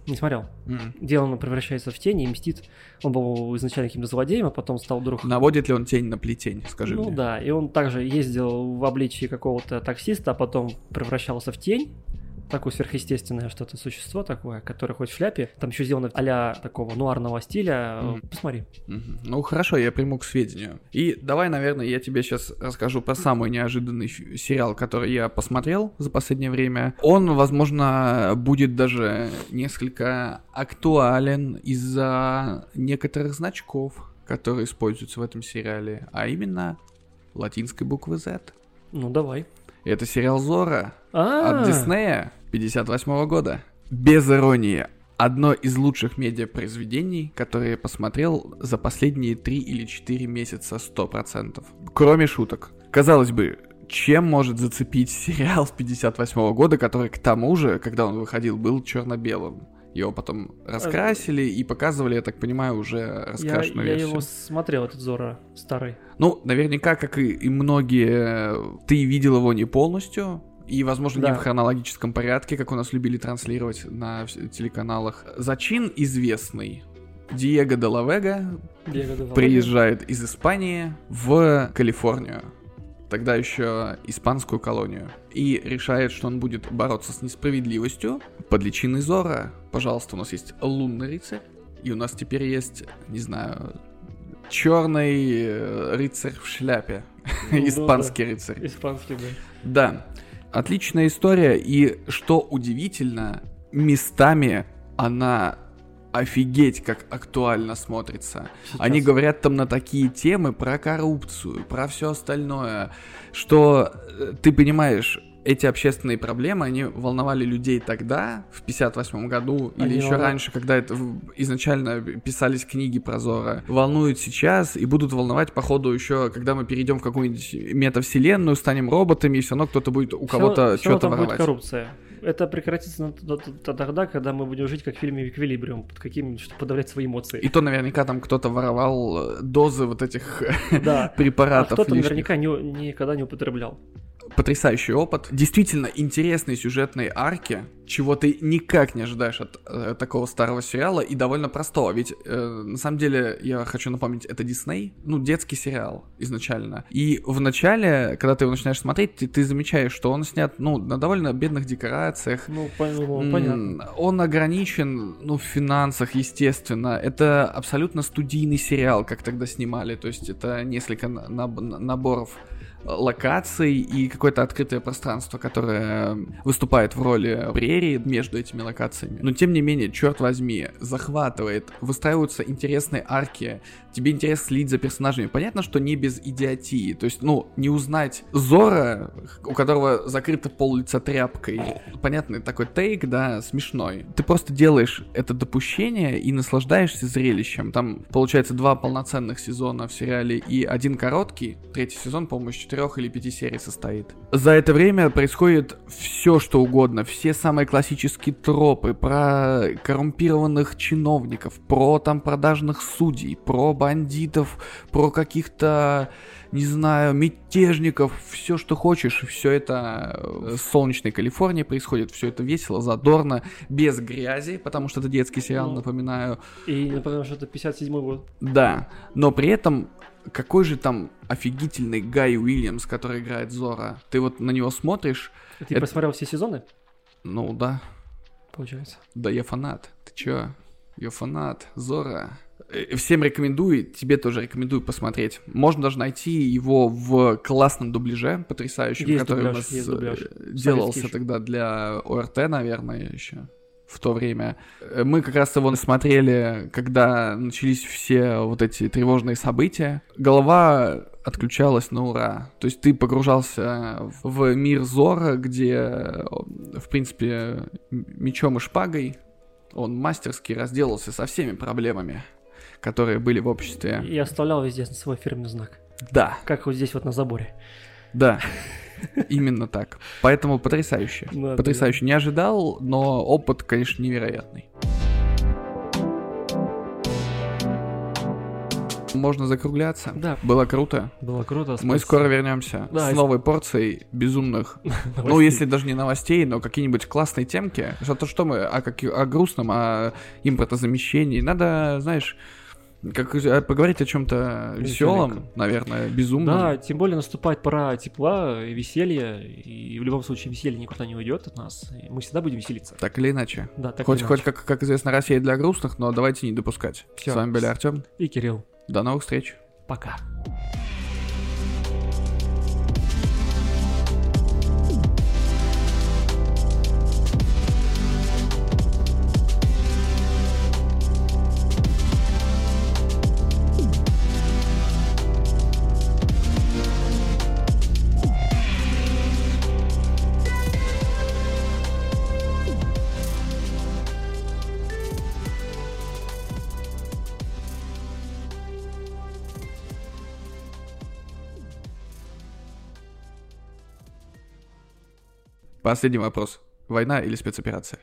Не смотрел. М. Где он превращается в тень и мстит. Он был изначально каким-то злодеем, а потом стал вдруг Наводит ли он тень на плетень, скажи ну мне? да, и он также ездил в обличии какого-то таксиста, а потом превращался в тень. Такое сверхъестественное что-то существо такое, которое хоть в шляпе. Там еще сделано а такого нуарного стиля. Мгм. Посмотри. Мгм. Ну хорошо, я приму к сведению. И давай, наверное, я тебе сейчас расскажу про самый неожиданный сериал, который я посмотрел за последнее время. Он, возможно, будет даже несколько актуален из-за некоторых значков, которые используются в этом сериале, а именно латинской буквы Z. Ну давай. Это сериал Зора А, от Диснея 58 года. Без иронии. Одно из лучших медиапроизведений, которые я посмотрел за последние 3 или 4 месяца 100%. Кроме шуток. Казалось бы, чем может зацепить сериал с 58 года, который к тому же, когда он выходил, был черно-белым? Его потом раскрасили и показывали, я так понимаю, уже Я, раскрашенную я версию. его смотрел, этот Зора старый. Ну, наверняка, как и, и многие, ты видел его не полностью. И, возможно, не Да. в хронологическом порядке, как у нас любили транслировать на телеканалах. Зачин известный. Диего де ла Вега Диего де Валера. приезжает из Испании в Калифорнию, тогда еще испанскую колонию, и решает, что он будет бороться с несправедливостью под личиной Зора. Пожалуйста, у нас есть лунный рыцарь, и у нас теперь есть, не знаю, черный э, рыцарь в шляпе, Ну, испанский рыцарь. Испанский, да. Да, отличная история, и что удивительно, местами она офигеть как актуально смотрится. Сейчас. Они говорят там на такие темы про коррупцию, про все остальное, что э, ты понимаешь, эти общественные проблемы, они волновали людей тогда, в 58 году, или Они еще волна- раньше, когда это изначально писались книги про Зора, волнуют сейчас и будут волновать, походу, еще, когда мы перейдем в какую-нибудь метавселенную, станем роботами, и все равно кто-то будет у кого-то равно что-то будет воровать. коррупция. Это прекратится тогда, когда мы будем жить как в фильме «Эквилибриум», под каким чтобы подавлять свои эмоции. И то наверняка там кто-то воровал э, дозы вот этих Да. А препаратов кто-то лишних. наверняка не- никогда не употреблял. Потрясающий опыт. Действительно интересные сюжетные арки, чего ты никак не ожидаешь от э, такого старого сериала и довольно простого. Ведь э, на самом деле я хочу напомнить, это Дисней, ну детский сериал изначально. И в начале, когда ты его начинаешь смотреть, ты, ты замечаешь, что он снят ну на довольно бедных декорациях. Ну, понятно. Он ограничен, ну, в финансах, естественно. Это абсолютно студийный сериал, как тогда снимали. То есть это несколько на- наб- наборов локаций и какое-то открытое пространство, которое выступает в роли прерии между этими локациями. Но тем не менее, черт возьми, захватывает, выстраиваются интересные арки, тебе интересно следить за персонажами. Понятно, что не без идиотии. То есть, ну, не узнать Зора, у которого закрыто пол лица тряпкой. Понятный такой тейк, да, смешной. Ты просто делаешь это допущение и наслаждаешься зрелищем. Там, получается, два полноценных сезона в сериале и один короткий. Третий сезон, по-моему, четырех или пяти серий состоит. За это время происходит все, что угодно. Все самые классические тропы про коррумпированных чиновников, про там продажных судей, про бандитов, про каких-то, не знаю, мятежников, все, что хочешь, все это э, в солнечной Калифорнии происходит, все это весело, задорно, без грязи, потому что это детский сериал, Ну. напоминаю. И, например, что это 57-й год. Да, но при этом какой же там офигительный Гай Уильямс, который играет Зора. Ты вот на него смотришь, Ты Это- посмотрел все сезоны, ну да, получается? да я фанат. Ты чё? Я фанат. Зора. Э, Всем рекомендую, тебе тоже рекомендую посмотреть. Можно даже найти его в классном дубляже, потрясающем, Есть который дубляж, у нас есть дубляж. э, делался тогда для ОРТ, наверное, еще в то время. Э, Мы как раз его смотрели, когда начались все вот эти тревожные события. Голова отключалась на ура. То есть ты погружался в мир Зора, где, э, в принципе, мечом и шпагой он мастерски разделался со всеми проблемами, которые были в обществе. И оставлял везде свой фирменный знак. Да, Как вот здесь вот на заборе. да. Именно так. Поэтому потрясающе. Да, да, Потрясающе. Не ожидал, но опыт, конечно, невероятный. Можно закругляться. Да. Было круто. Было круто. Мы спасибо. скоро вернемся Да, с и- новой порцией безумных, ну, если даже не новостей, но какие-нибудь классные темки. Что то, что мы о, как, о грустном, о импортозамещении. Надо, знаешь, как э, поговорить о чем-то веселом, наверное, безумном. Да, тем более наступает пора тепла и веселья, и в любом случае веселье никуда не уйдет от нас, и мы всегда будем веселиться. Так или иначе. Да, так хоть, или хоть иначе. как, как известно, Россия для грустных, но давайте не допускать. Всё. С вами были Артем. И Кирилл, До новых встреч. пока. Последний вопрос. Война или спецоперация?